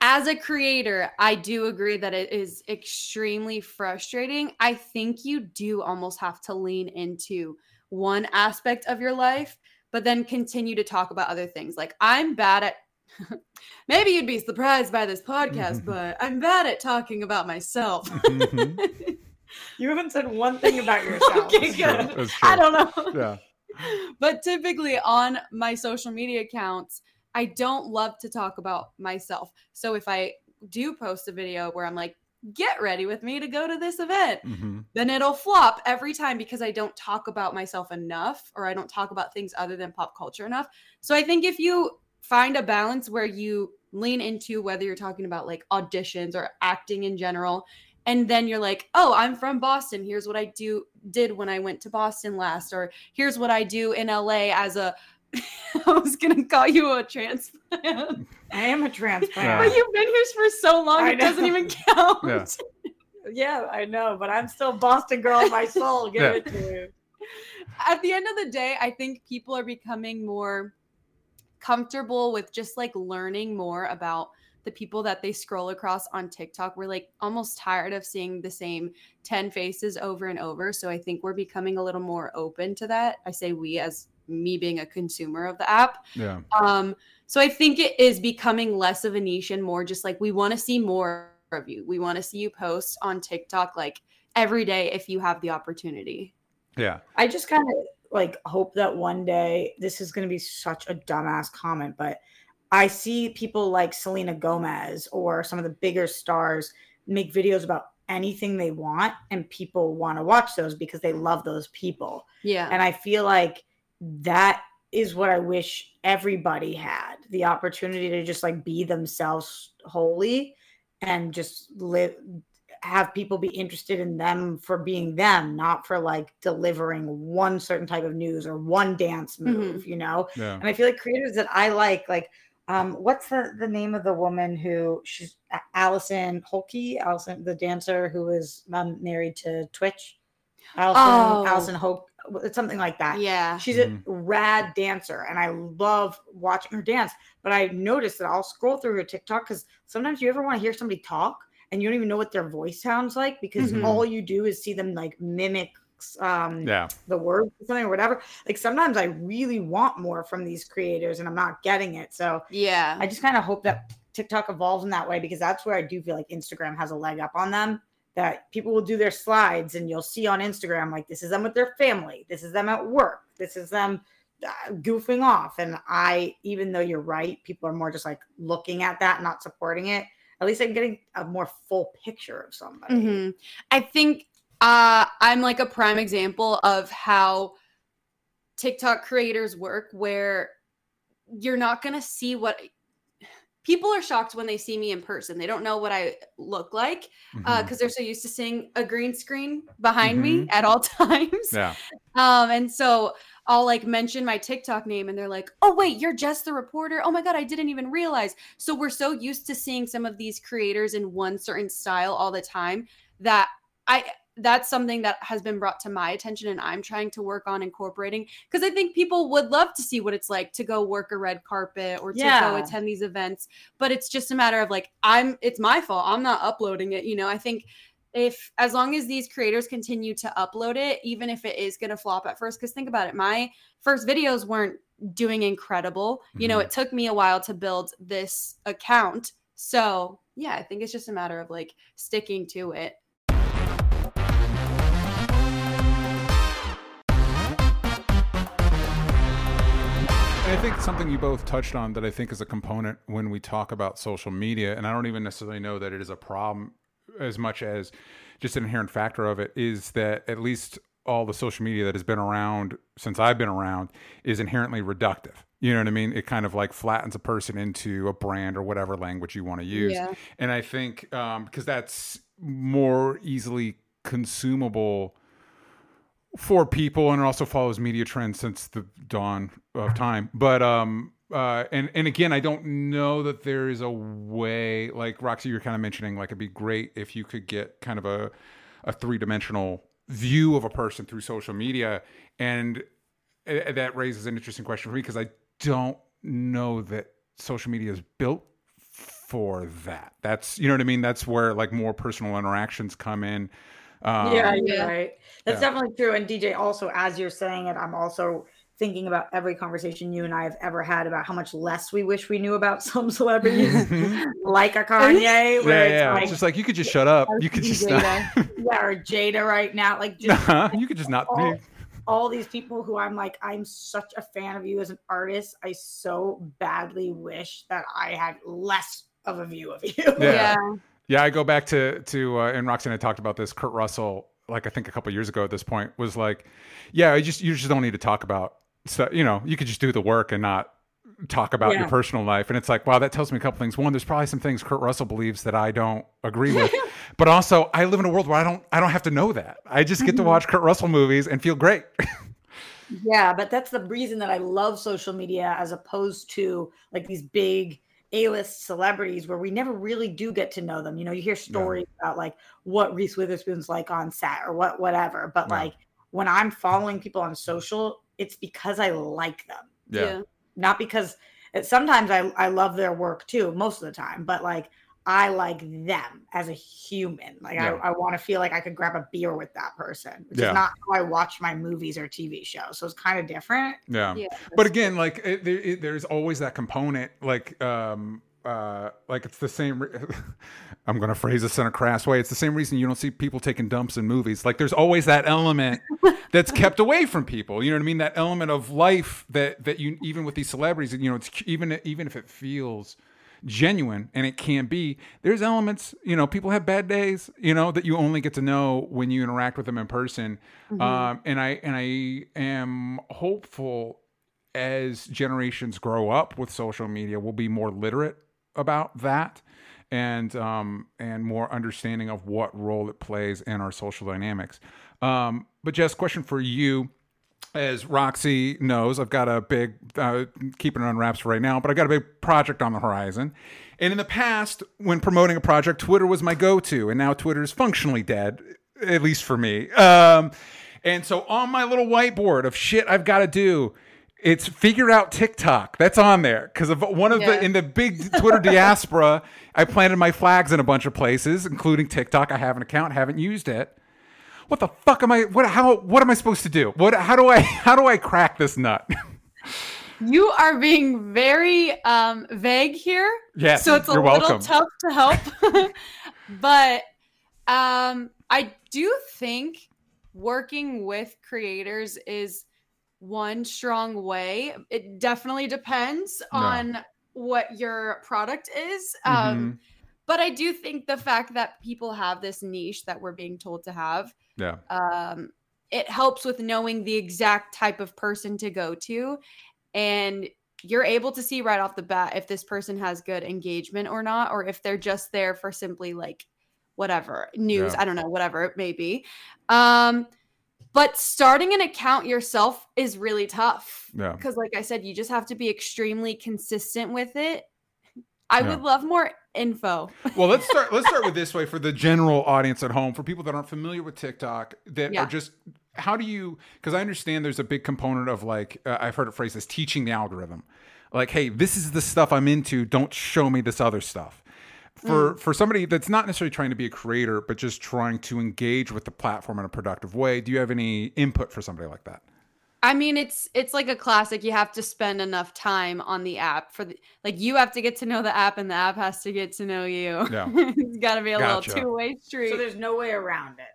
as a creator, I do agree that it is extremely frustrating. I think you do almost have to lean into one aspect of your life, but then continue to talk about other things. Like I'm bad at maybe you'd be surprised by this podcast, but I'm bad at talking about myself. Mhm. You haven't said one thing about yourself. Okay, That's true. good. That's true. I don't know. Yeah. but typically on my social media accounts, I don't love to talk about myself. So if I do post a video where I'm like, get ready with me to go to this event, hmm then it'll flop every time because I don't talk about myself enough or I don't talk about things other than pop culture enough. So I think if you find a balance where you lean into whether you're talking about like auditions or acting in general and then you're like oh i'm from boston here's what i do did when i went to boston last or here's what i do in la as a i was gonna call you a transplant I am a transplant. Yeah. but you've been here for so long I it doesn't even count Yeah. Yeah, I know, but I'm still Boston girl in my soul. Give Yeah. it to you. at the end of the day, I think people are becoming more comfortable with just like learning more about the people that they scroll across on TikTok. We're like almost tired of seeing the same 10 faces over and over. So I think we're becoming a little more open to that. I say we as me being a consumer of the app. Yeah. Um, so I think it is becoming less of a niche and more just like we want to see more of you. We want to see you post on TikTok like every day if you have the opportunity. Yeah. I just kind of like hope that one day this is going to be such a dumbass comment, but I see people like Selena Gomez or some of the bigger stars make videos about anything they want, and people want to watch those because they love those people. Yeah. And I feel like that is what I wish everybody had the opportunity to just like be themselves wholly and just live have people be interested in them for being them, not for like delivering one certain type of news or one dance move, you know? Yeah. And I feel like creators that I like, like, um, what's the, the name of the woman who she's Allison Holker, Allison, the dancer who was um, married to Twitch? Allison, Oh. Allison Hoke, it's something like that. yeah. She's a rad dancer, and I love watching her dance. But I noticed that I'll scroll through her TikTok because sometimes you ever want to hear somebody talk and you don't even know what their voice sounds like because Mhm. all you do is see them like mimic um, Yeah. the words or something or whatever. Like sometimes I really want more from these creators and I'm not getting it. So Yeah. I just kind of hope that TikTok evolves in that way because that's where I do feel like Instagram has a leg up on them. That people will do their slides and you'll see on Instagram like this is them with their family, this is them at work, this is them uh, goofing off. And I, even though you're right, people are more just like looking at that, not supporting it. At least I'm getting a more full picture of somebody. Mhm. I think uh, I'm like a prime example of how TikTok creators work, where you're not going to see what people are shocked when they see me in person. They don't know what I look like uh, mm-hmm. because they're so used to seeing a green screen behind me mm-hmm. at all times. yeah. Um, and so I'll like mention my TikTok name and they're like, oh, wait, you're Jess the Reporter. Oh my God, I didn't even realize. So we're so used to seeing some of these creators in one certain style all the time that I that's something that has been brought to my attention and I'm trying to work on incorporating because I think people would love to see what it's like to go work a red carpet or to go attend these events. But it's just a matter of like, I'm it's my fault. I'm not uploading it. You know, I think if as long as these creators continue to upload it, even if it is going to flop at first, because think about it, my first videos weren't doing incredible. You know, Mhm. it took me a while to build this account. So yeah, I think it's just a matter of like sticking to it. I think something you both touched on that I think is a component when we talk about social media, and I don't even necessarily know that it is a problem as much as just an inherent factor of it, is that at least all the social media that has been around since I've been around is inherently reductive. You know what I mean? It kind of like flattens a person into a brand or whatever language you want to use. Yeah. And I think um, because that's more easily consumable for people and it also follows media trends since the dawn of time. But um uh and and again I don't know that there is a way like Roxy you're kind of mentioning like it'd be great if you could get kind of a a three-dimensional view of a person through social media and uh, that raises an interesting question for me because I don't know that social media is built for that. That's you know what I mean. That's where like more personal interactions come in. Um, yeah, you're Yeah. right. That's yeah. definitely true. And DJ, also as you're saying it, I'm also thinking about every conversation you and I have ever had about how much less we wish we knew about some celebrities, like a Kanye, yeah, where it's yeah. like, It's just like you could just shut up. You could just not. yeah, or Jada right now, like just Nah, you could just not. all, all these people who I'm like, I'm such a fan of you as an artist. I so badly wish that I had less of a view of you. Yeah. Yeah. Yeah, I go back to to uh, and Roxanne had talked about this. Kurt Russell, like I think a couple years ago at this point, was like, "Yeah, you just you just don't need to talk about stuff. You know, you could just do the work and not talk about your personal life. And it's like, wow, that tells me a couple things. One, there's probably some things Kurt Russell believes that I don't agree with. but also, I live in a world where I don't I don't have to know that. I just get to Mhm. watch Kurt Russell movies and feel great. Yeah, but that's the reason that I love social media as opposed to like these big A-list celebrities where we never really do get to know them. You know, you hear stories about like what Reese Witherspoon's like on set or what whatever. But Yeah. like when I'm following people on social, it's because I like them, Yeah. not because uh, sometimes I I love their work too, most of the time, but like I like them as a human. Like Yeah. I, I want to feel like I could grab a beer with that person, which Yeah. is not how I watch my movies or TV shows. So it's kind of different. Yeah. Yeah. But again, like it, there, it, there's always that component, like um uh like it's the same. Re- I'm gonna phrase this in a crass way. It's the same reason you don't see people taking dumps in movies. Like there's always that element that's kept away from people. You know what I mean? That element of life that that you even with these celebrities, you know, it's even even if it feels genuine and it can't be. There's elements you know people have bad days you know that you only get to know when you interact with them in person. Um and i and i am hopeful as generations grow up with social media we'll be more literate about that and um and more understanding of what role it plays in our social dynamics. Um but jess question for you as Roxy knows, I've got a big, uh, keeping it on wraps for right now, but I've got a big project on the horizon. And in the past, when promoting a project, Twitter was my go to, and now Twitter is functionally dead, at least for me. Um, and so on my little whiteboard of shit I've got to do, it's figure out TikTok. That's on there because of one of Yeah. the in the big Twitter diaspora. I planted my flags in a bunch of places, including TikTok. I have an account, haven't used it what the fuck am I what how what am I supposed to do? What how do I how do I crack this nut? You are being very um, vague here. yes. so it's a little welcome. tough to help. but um, I do think working with creators is one strong way. It definitely depends Yeah. on what your product is. Um, Mhm. But I do think the fact that people have this niche that we're being told to have, Yeah. um, it helps with knowing the exact type of person to go to. And you're able to see right off the bat if this person has good engagement or not, or if they're just there for simply like whatever news, Yeah. I don't know, whatever it may be. Um, but starting an account yourself is really tough Yeah. because, like I said, you just have to be extremely consistent with it. I Yeah. would love more info. Well, let's start let's start with this way for the general audience at home, for people that aren't familiar with TikTok that Yeah. are just how do you because I understand there's a big component of like uh, I've heard it phrased as teaching the algorithm. Like, hey, this is the stuff I'm into, don't show me this other stuff. Mm. For for somebody that's not necessarily trying to be a creator, but just trying to engage with the platform in a productive way, do you have any input for somebody like that? I mean, it's it's like a classic. You have to spend enough time on the app for the like you have to get to know the app, and the app has to get to know you. Yeah. it's got to be a Gotcha. little two way street. So there's no way around it.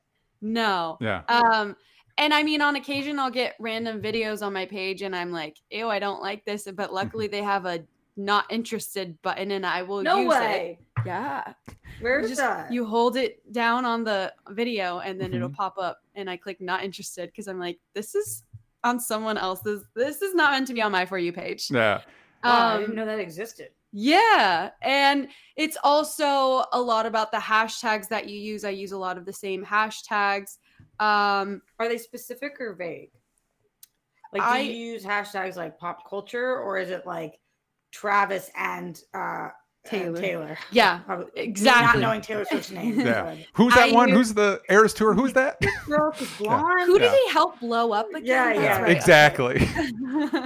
no. Yeah. Um, and I mean, on occasion, I'll get random videos on my page, and I'm like, "Ew, I don't like this." But luckily, they have a not interested button, and I will No use way. it. Yeah. Where's just that? you hold it down on the video, and then Mm-hmm. it'll pop up, and I click not interested because I'm like, "This is." On someone else's. This is not meant to be on my for you page. Yeah. Wow, I Um, didn't know that existed. Yeah. And it's also a lot about the hashtags that you use. I use a lot of the same hashtags. Um, Are they specific or vague? Like, do I- you use hashtags like pop culture, or is it like Travis and uh, Taylor. Taylor? Taylor. yeah, Probably, exactly. Not knowing Taylor Swift's name. Yeah. Who's that I one? use- Who's the Eras tour? Who's that? Girl, blonde. Who did Yeah. he help blow up again? Yeah, yeah. right, exactly.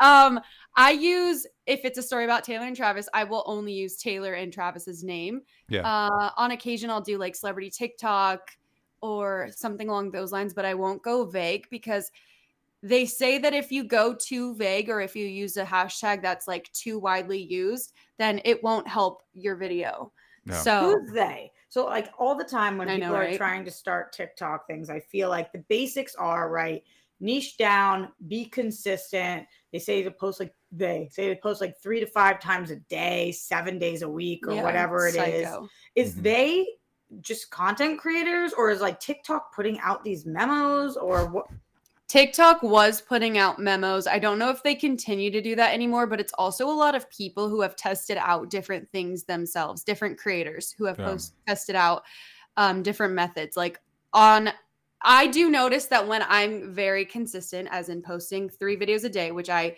um, I use if it's a story about Taylor and Travis, I will only use Taylor and Travis's name. Yeah. Uh, on occasion, I'll do like celebrity TikTok or something along those lines, but I won't go vague because they say that if you go too vague or if you use a hashtag that's like too widely used, then it won't help your video. Yeah. So Who's they? So, like all the time when I people know, are trying to start TikTok things, I feel like the basics are right. Niche down, be consistent. They say to post like they say to post like three to five times a day, seven days a week, or yeah, whatever it is. psycho. Is Mhm. they just content creators, or is like TikTok putting out these memos, or what? TikTok was putting out memos. I don't know if they continue to do that anymore, but it's also a lot of people who have tested out different things themselves, different creators who have Yeah. post- tested out um, different methods. Like on, I do notice that when I'm very consistent, as in posting three videos a day, which I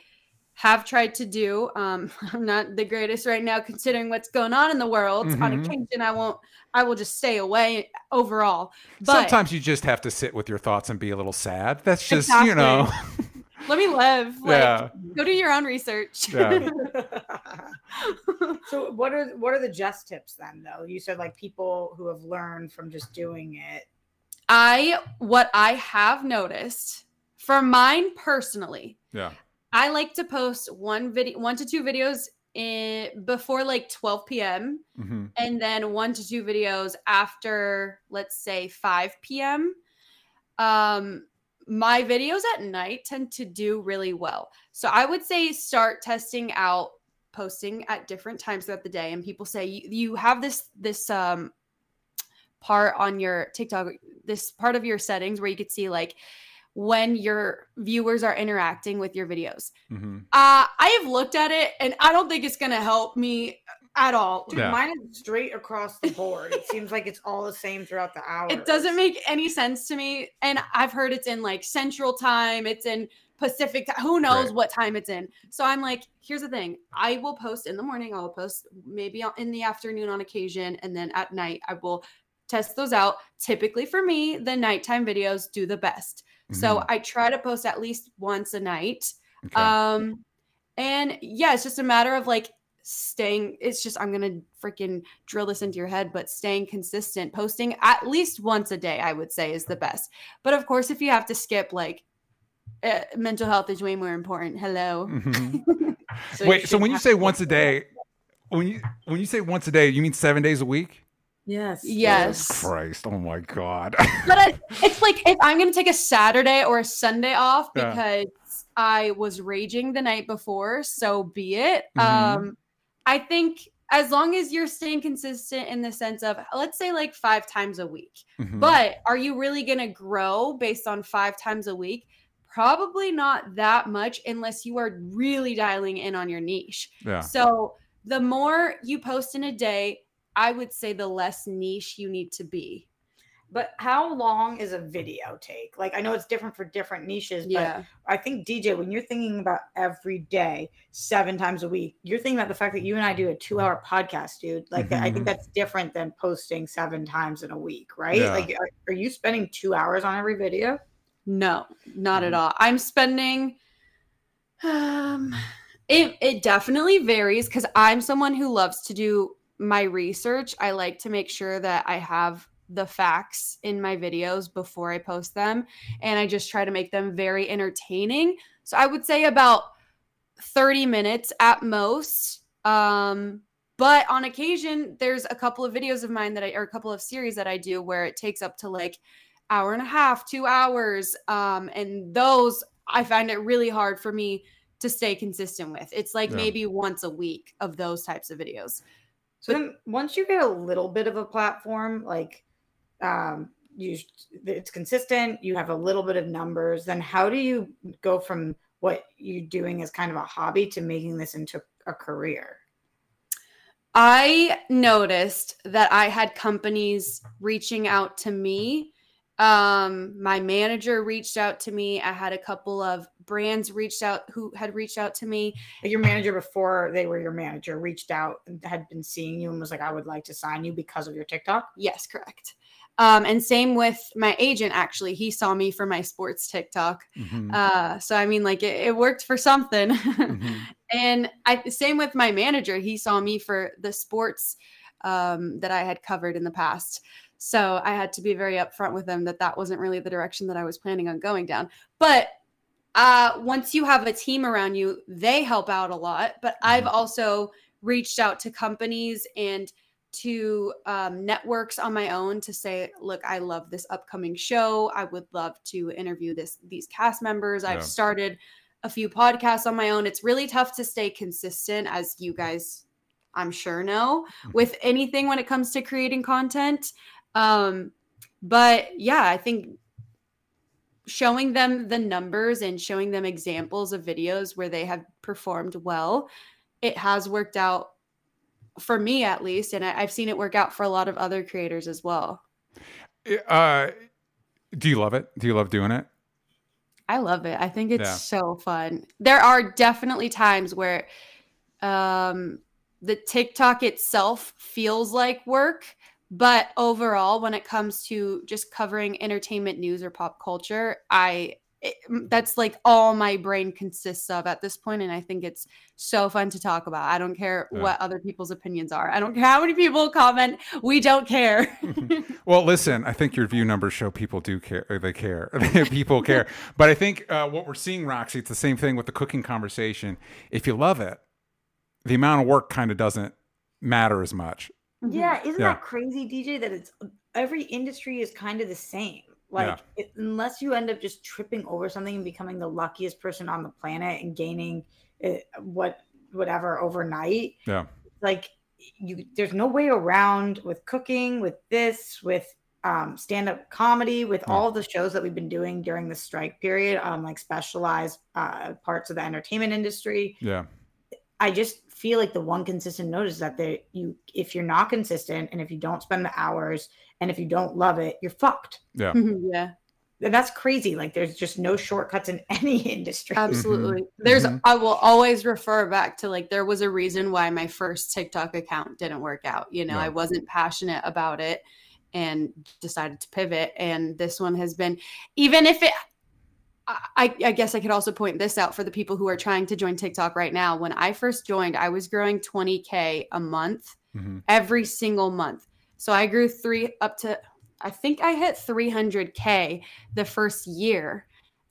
have tried to do. Um, I'm not the greatest right now, considering what's going on in the world. On Mhm. occasion, I won't. I will just stay away overall. But Sometimes you just have to sit with your thoughts and be a little sad. That's just, you know. let me live. Like, Yeah. Go do your own research. Yeah. so what are what are the just tips then though? You said like people who have learned from just doing it. I what I have noticed for mine personally, Yeah. I like to post one video, one to two videos in before like 12 p.m. hmm and then one to two videos after let's say 5 p.m. Um my videos at night tend to do really well. So I would say start testing out posting at different times throughout the day and people say you, you have this this um part on your TikTok this part of your settings where you could see like when your viewers are interacting with your videos. hmm Uh I have looked at it and I don't think it's going to help me at all. Dude, Yeah. mine is straight across the board. it seems like it's all the same throughout the hour. It doesn't make any sense to me. And I've heard it's in like Central Time, it's in Pacific time. Who knows Right. what time it's in? So I'm like, here's the thing. I will post in the morning, I'll post maybe in the afternoon on occasion, and then at night I will test those out. Typically for me, the nighttime videos do the best. So I try to post at least once a night. Mm-hmm. Okay. Um, and yeah, it's just a matter of like staying. It's just I'm gonna freaking drill this into your head, but staying consistent, posting at least once a day, I would say is the best. But of course, if you have to skip, like uh, mental health is way more important. Hello. Mhm. So Wait, so when you say once a day, when you when you say once a day, you mean seven days a week? Yes. Yes. Christ, oh my god. but I, it's like if I'm gonna take a Saturday or a Sunday off Yeah. because I was raging the night before, so be it. Mhm. Um, I think as long as you're staying consistent in the sense of let's say like five times a week, Mhm. but are you really gonna grow based on five times a week? Probably not that much unless you are really dialing in on your niche. yeah. So the more you post in a day, I would say the less niche you need to be. But how long is a video take? Like I know it's different for different niches, but I think DJ, when you're thinking about every day, seven times a week, you're thinking about the fact that you and I do a two-hour podcast, dude. Like I Mhm. think that's different than posting seven times in a week, right? Yeah. Like, are, are you spending two hours on every video? No, not at Mhm. all. I'm spending um it it definitely varies cuz I'm someone who loves to do my research. I like to make sure that I have the facts in my videos before I post them and I just try to make them very entertaining. So I would say about 30 minutes at most. Um but on occasion there's a couple of videos of mine that I or a couple of series that I do where it takes up to like hour and a half, two hours. Um, and those I find it really hard for me to stay consistent with. It's like Yeah. maybe once a week of those types of videos. So then once you get a little bit of a platform, like um you it's consistent, you have a little bit of numbers, then how do you go from what you're doing as kind of a hobby to making this into a career? I noticed that I had companies reaching out to me. Um, my manager reached out to me. I had a couple of brands reached out who had reached out to me. Your manager before they were your manager reached out and had been seeing you and was like, I would like to sign you because of your TikTok. Yes, correct. Um, and same with my agent, actually. He saw me for my sports TikTok. Mhm. Uh, so I mean, like it, it worked for something. Mhm. and I same with my manager. He saw me for the sports um, that I had covered in the past. So I had to be very upfront with them that that wasn't really the direction that I was planning on going down. But uh, once you have a team around you, they help out a lot. But I've Mhm. also reached out to companies and to um, networks on my own to say, look, I love this upcoming show. I would love to interview this these cast members. Yeah. I've started a few podcasts on my own. It's really tough to stay consistent, as you guys, I'm sure, know, Mhm. with anything when it comes to creating content. Um, but yeah, I think showing them the numbers and showing them examples of videos where they have performed well, it has worked out for me at least. And I, have seen it work out for a lot of other creators as well. Uh, do you love it? Do you love doing it? I love it. I think it's Yeah. so fun. There are definitely times where um, the TikTok itself feels like work, but overall, when it comes to just covering entertainment news or pop culture, I it, that's like all my brain consists of at this point, and I think it's so fun to talk about. I don't care Yeah. what other people's opinions are. I don't care how many people comment. We don't care. Well, listen, I think your view numbers show people do care. or They care. people care. But I think uh, what we're seeing, Roxy, it's the same thing with the cooking conversation. If you love it, the amount of work kind of doesn't matter as much. Yeah, isn't Yeah. that crazy, DJ? That it's every industry is kind of the same. Like, it, unless you end up just tripping over something and becoming the luckiest person on the planet and gaining it, what whatever overnight, Yeah. like you, there's no way around with cooking, with this, with um, stand-up comedy, with Yeah. all the shows that we've been doing during the strike period, um, like specialized uh, parts of the entertainment industry. Yeah. I just feel like the one consistent note is that they you if you're not consistent and if you don't spend the hours and if you don't love it, you're fucked. Yeah. yeah. And that's crazy. Like there's just no shortcuts in any industry. Absolutely. There's Mhm. I will always refer back to like there was a reason why my first TikTok account didn't work out. You know, Yeah. I wasn't passionate about it and decided to pivot and this one has been even if it I, I guess I could also point this out for the people who are trying to join TikTok right now. When I first joined, I was growing 20K a month Mhm. every single month. So I grew three up to, I think I hit 300K the first year.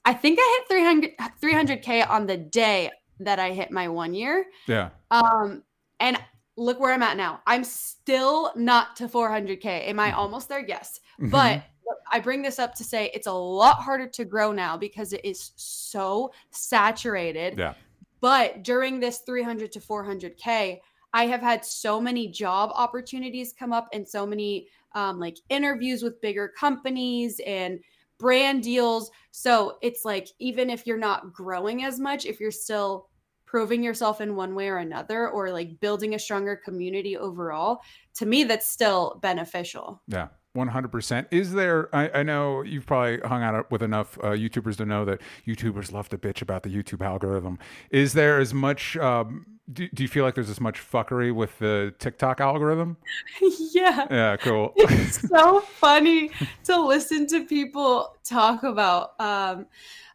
I think I hit 300, 300K on the day that I hit my one year. Yeah. Um, and look where I'm at now. I'm still not to 400K. Am I almost there? Yes. Mhm. But I bring this up to say it's a lot harder to grow now because it is so saturated. Yeah. But during this 300 to 400K, I have had so many job opportunities come up and so many um, like interviews with bigger companies and brand deals. So it's like, even if you're not growing as much, if you're still proving yourself in one way or another, or like building a stronger community overall, to me, that's still beneficial. Yeah. 100%. Is there, I, I know you've probably hung out with enough uh, YouTubers to know that YouTubers love to bitch about the YouTube algorithm. Is there as much, um, do, do you feel like there's as much fuckery with the TikTok algorithm? yeah. Yeah, cool. it's so funny to listen to people talk about um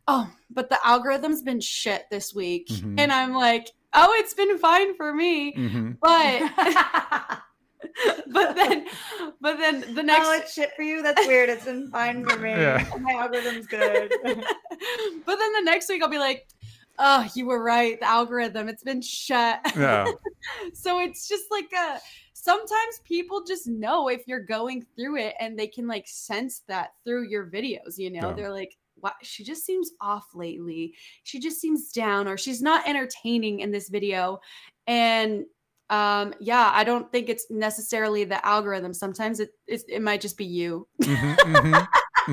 oh but the algorithm's been shit this week Mhm. and i'm like oh it's been fine for me hmm but but then but then the no, next it's shit for you. That's weird. It's been fine for me. Yeah. My algorithm's good. but then the next week i'll be like oh you were right the algorithm it's been shut. Yeah. so it's just like a sometimes people just know if you're going through it and they can like sense that through your videos you know Yeah. they're like wow she just seems off lately she just seems down or she's not entertaining in this video and um yeah i don't think it's necessarily the algorithm sometimes it it, it might just be you hmm hmm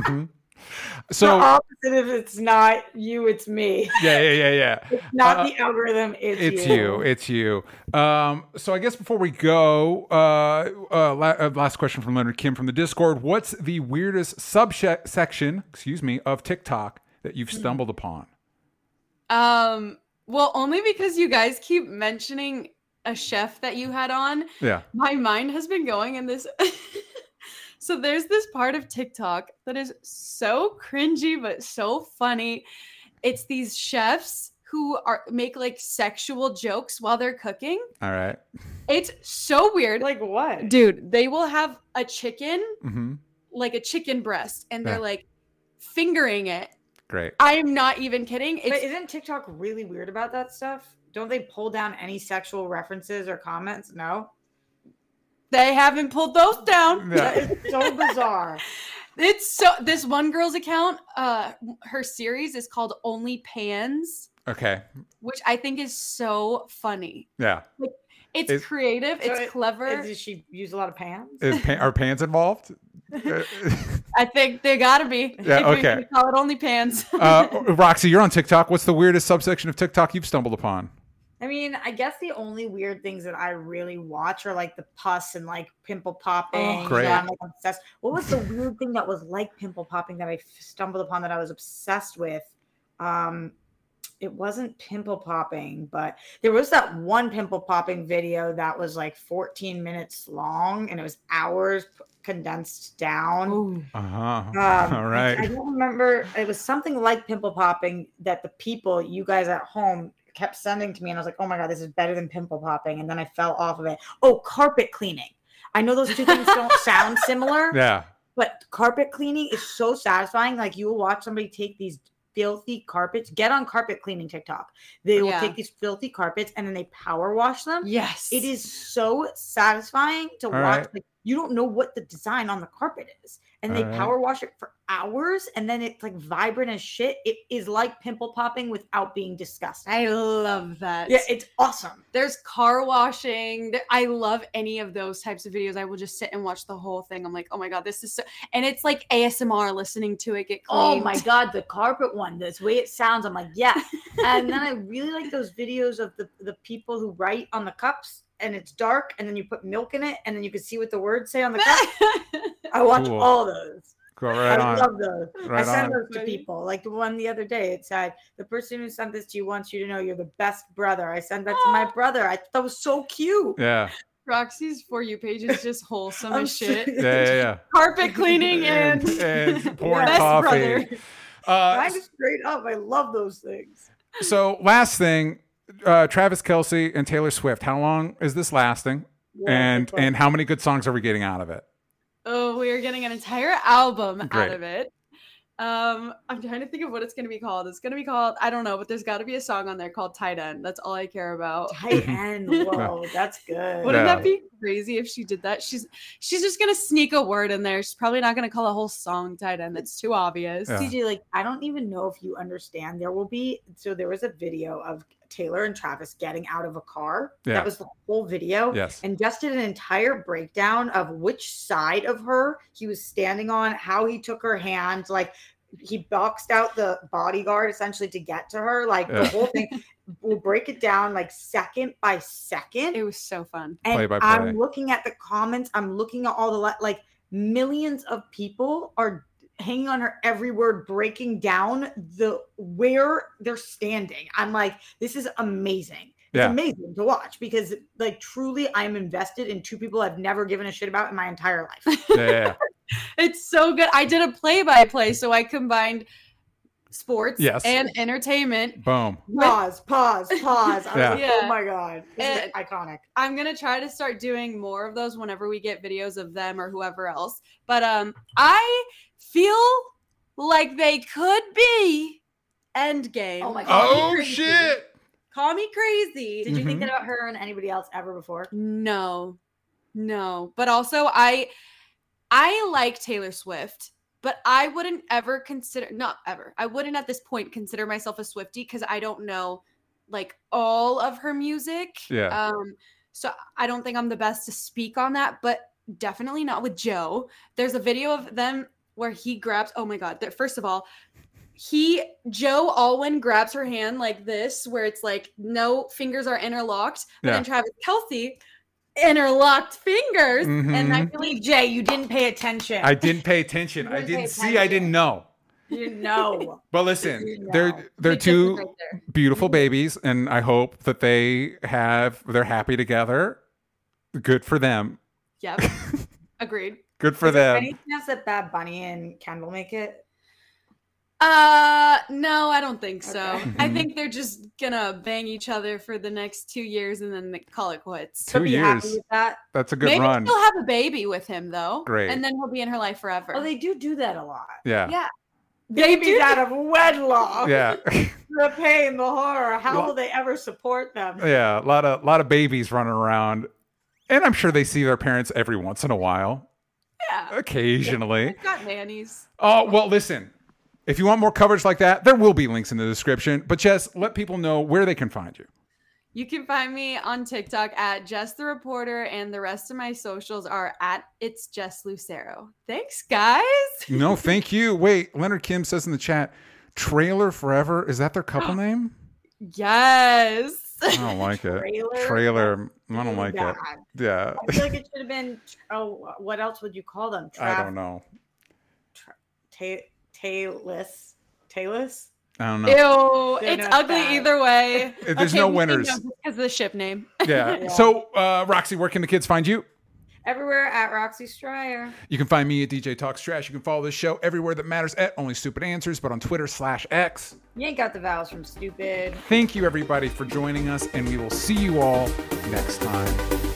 hmm the So, opposite if it's not you, it's me. yeah, yeah, yeah, yeah. It's not Uh, the algorithm, it's, It's you. It's you. Um, so I guess before we go, uh, uh, la- uh, last question from Leonard Kim from the Discord. What's the weirdest subsection, excuse me, of TikTok that you've stumbled upon? um well only because you guys keep mentioning a chef that you had on Yeah. my mind has been going in this so there's this part of tiktok that is so cringy but so funny it's these chefs who are make like sexual jokes while they're cooking All right. it's so weird Like what? dude they will have a chicken Mm-hmm. like a chicken breast and they're Yeah. like fingering it Great. i am not even kidding But isn't TikTok really weird about that stuff? Don't they pull down any sexual references or comments? No. they haven't pulled those down That Yeah. is so bizarre. It's so this one girl's account, uh her series is called Only Pans, Okay. which I think is so funny. Yeah. It's Is- creative, So it's it- clever. Does she use a lot of pans? Is pa- are pants involved? I think they gotta be. Yeah, If we okay. Call it OnlyPants. uh, Roxy, you're on TikTok. What's the weirdest subsection of TikTok you've stumbled upon? I mean, I guess the only weird things that I really watch are like the pus and like pimple popping. Oh, great. Yeah, I'm like obsessed. What was the weird thing that was like pimple popping that I f- stumbled upon that I was obsessed with? Um, it wasn't pimple popping, but there was that one pimple popping video that was like 14 minutes long and it was hours p- condensed down. Ooh. Uh huh. Um, All I- I, don't remember. It was something like pimple popping that the people, you guys at home, kept sending to me, and I was like, "Oh my god, this is better than pimple popping." And then I fell off of it. Oh, carpet cleaning. I know those two things don't sound similar, Yeah. but carpet cleaning is so satisfying. Like you will watch somebody take these filthy carpets. Get on carpet cleaning TikTok. They will Yeah. take these filthy carpets and then they power wash them. Yes. It is so satisfying to All watch. right. Like you don't know what the design on the carpet is, and they All right. power wash it for hours, and then it's like vibrant as shit. It is like pimple popping without being disgusting. I love that. Yeah, it's awesome. There's car washing. I love any of those types of videos. I will just sit and watch the whole thing. I'm like, oh my god, this is so. And it's like ASMR listening to it get clean. Oh my god, the carpet one, this way it sounds. I'm like, yeah. and then I really like those videos of the the people who write on the cups, and it's dark, and then you put milk in it, and then you can see what the words say on the cup. I watch Cool. all those. Go right I on. love those. Right I send on. those to people. Like the one the other day, it said, "The person who sent this to you wants you to know you're the best brother." I sent that to my brother. I that was so cute. Yeah. Roxy's for you page is just wholesome as shit. so- Yeah. Yeah. Carpet cleaning yeah. and, and pouring best coffee. brother. Uh, Mine is straight up. I love those things. so last thing, uh, Travis Kelce and Taylor Swift. How long is this lasting? Yeah, and and how many good songs are we getting out of it? Oh, we are getting an entire album Great. out of it. Um, I'm trying to think of what it's gonna be called. It's gonna be called I don't know, but there's got to be a song on there called Tight End. That's all I care about. tight end. Whoa, that's good. Wouldn't Yeah. that be crazy if she did that? She's she's just gonna sneak a word in there. She's probably not gonna call a whole song tight end. That's too obvious. Yeah. DJ, like I don't even know if you understand. There will be so there was a video of Taylor and Travis getting out of a car. Yeah. That was the whole video. Yes. And just did an entire breakdown of which side of her he was standing on, how he took her hand, like he boxed out the bodyguard essentially to get to her, like Yeah. the whole thing. We'll break it down like second by second. It was so fun. And Play by play. I'm looking at the comments. I'm looking at all the like millions of people are hanging on her every word, breaking down the where they're standing. I'm like, this is amazing. It's Yeah. amazing to watch because like truly I'm invested in two people I've never given a shit about in my entire life. Yeah. yeah, It's so good. I did a play by play, so I combined sports Yes. and entertainment. Boom. pause, pause, pause. Yeah. like, Yeah. oh my god. This iconic. I'm gonna try to start doing more of those whenever we get videos of them or whoever else. But um, I feel like they could be Endgame. Oh my God. Oh shit. Call me crazy. Did you think Mhm. that about her and anybody else ever before? No, no. But also, I I like Taylor Swift, but I wouldn't ever consider not ever. I wouldn't at this point consider myself a Swiftie because I don't know like all of her music. Yeah. Um. So I don't think I'm the best to speak on that, but definitely not with Joe. There's a video of them where he grabs. Oh my god! There, first of all. He Joe Alwyn grabs her hand like this, where it's like no fingers are interlocked, but Yeah. then Travis Kelce interlocked fingers, and I mm-hmm. believe Jay, you didn't pay attention. I didn't pay attention. I Didn't pay didn't see. I didn't know. you didn't know. But listen, No. they're they're big two right beautiful babies, and I hope that they have they're happy together. Good for them. Yep, agreed. Good for Is them. Any chance that Bad Bunny and Kendall make it? Uh, no, I don't think so. Okay. I Mhm. think they're just gonna bang each other for the next two years and then they call it quits. Two be years. happy with that. That's a good Maybe run. she'll have a baby with him though. Great. And then he'll be in her life forever. Oh, they do do that a lot. Yeah. yeah. They do out of wedlock. Yeah. The pain, the horror. How Well- will they ever support them? yeah. A lot of lot of babies running around. And I'm sure they see their parents every once in a while. Yeah. Occasionally. They've got nannies. Oh, well, listen. If you want more coverage like that, there will be links in the description. But Jess, let people know where they can find you. You can find me on TikTok at Jess the Reporter, and the rest of my socials are at It's Jess Lucero. Thanks, guys. No, thank you. Wait, Leonard Kim says in the chat, Trailer Forever. Is that their couple name? Yes. I don't like it. Trailer? Trailer. I don't Really like it. Yeah. I feel like it should have been. Oh, what else would you call them? I don't know. Ta- tailless. Tailless. I don't know. Ew, They're it's ugly bad. either way. There's no winners. because of the ship name. Yeah. Yeah. So, uh, Roxy, where can the kids find you? Everywhere at Roxy Striar. You can find me at DJ Talks Trash. You can follow this show everywhere that matters at Only Stupid Answers, but on Twitter slash X. You ain't got the vowels from stupid. Thank you, everybody, for joining us, and we will see you all next time.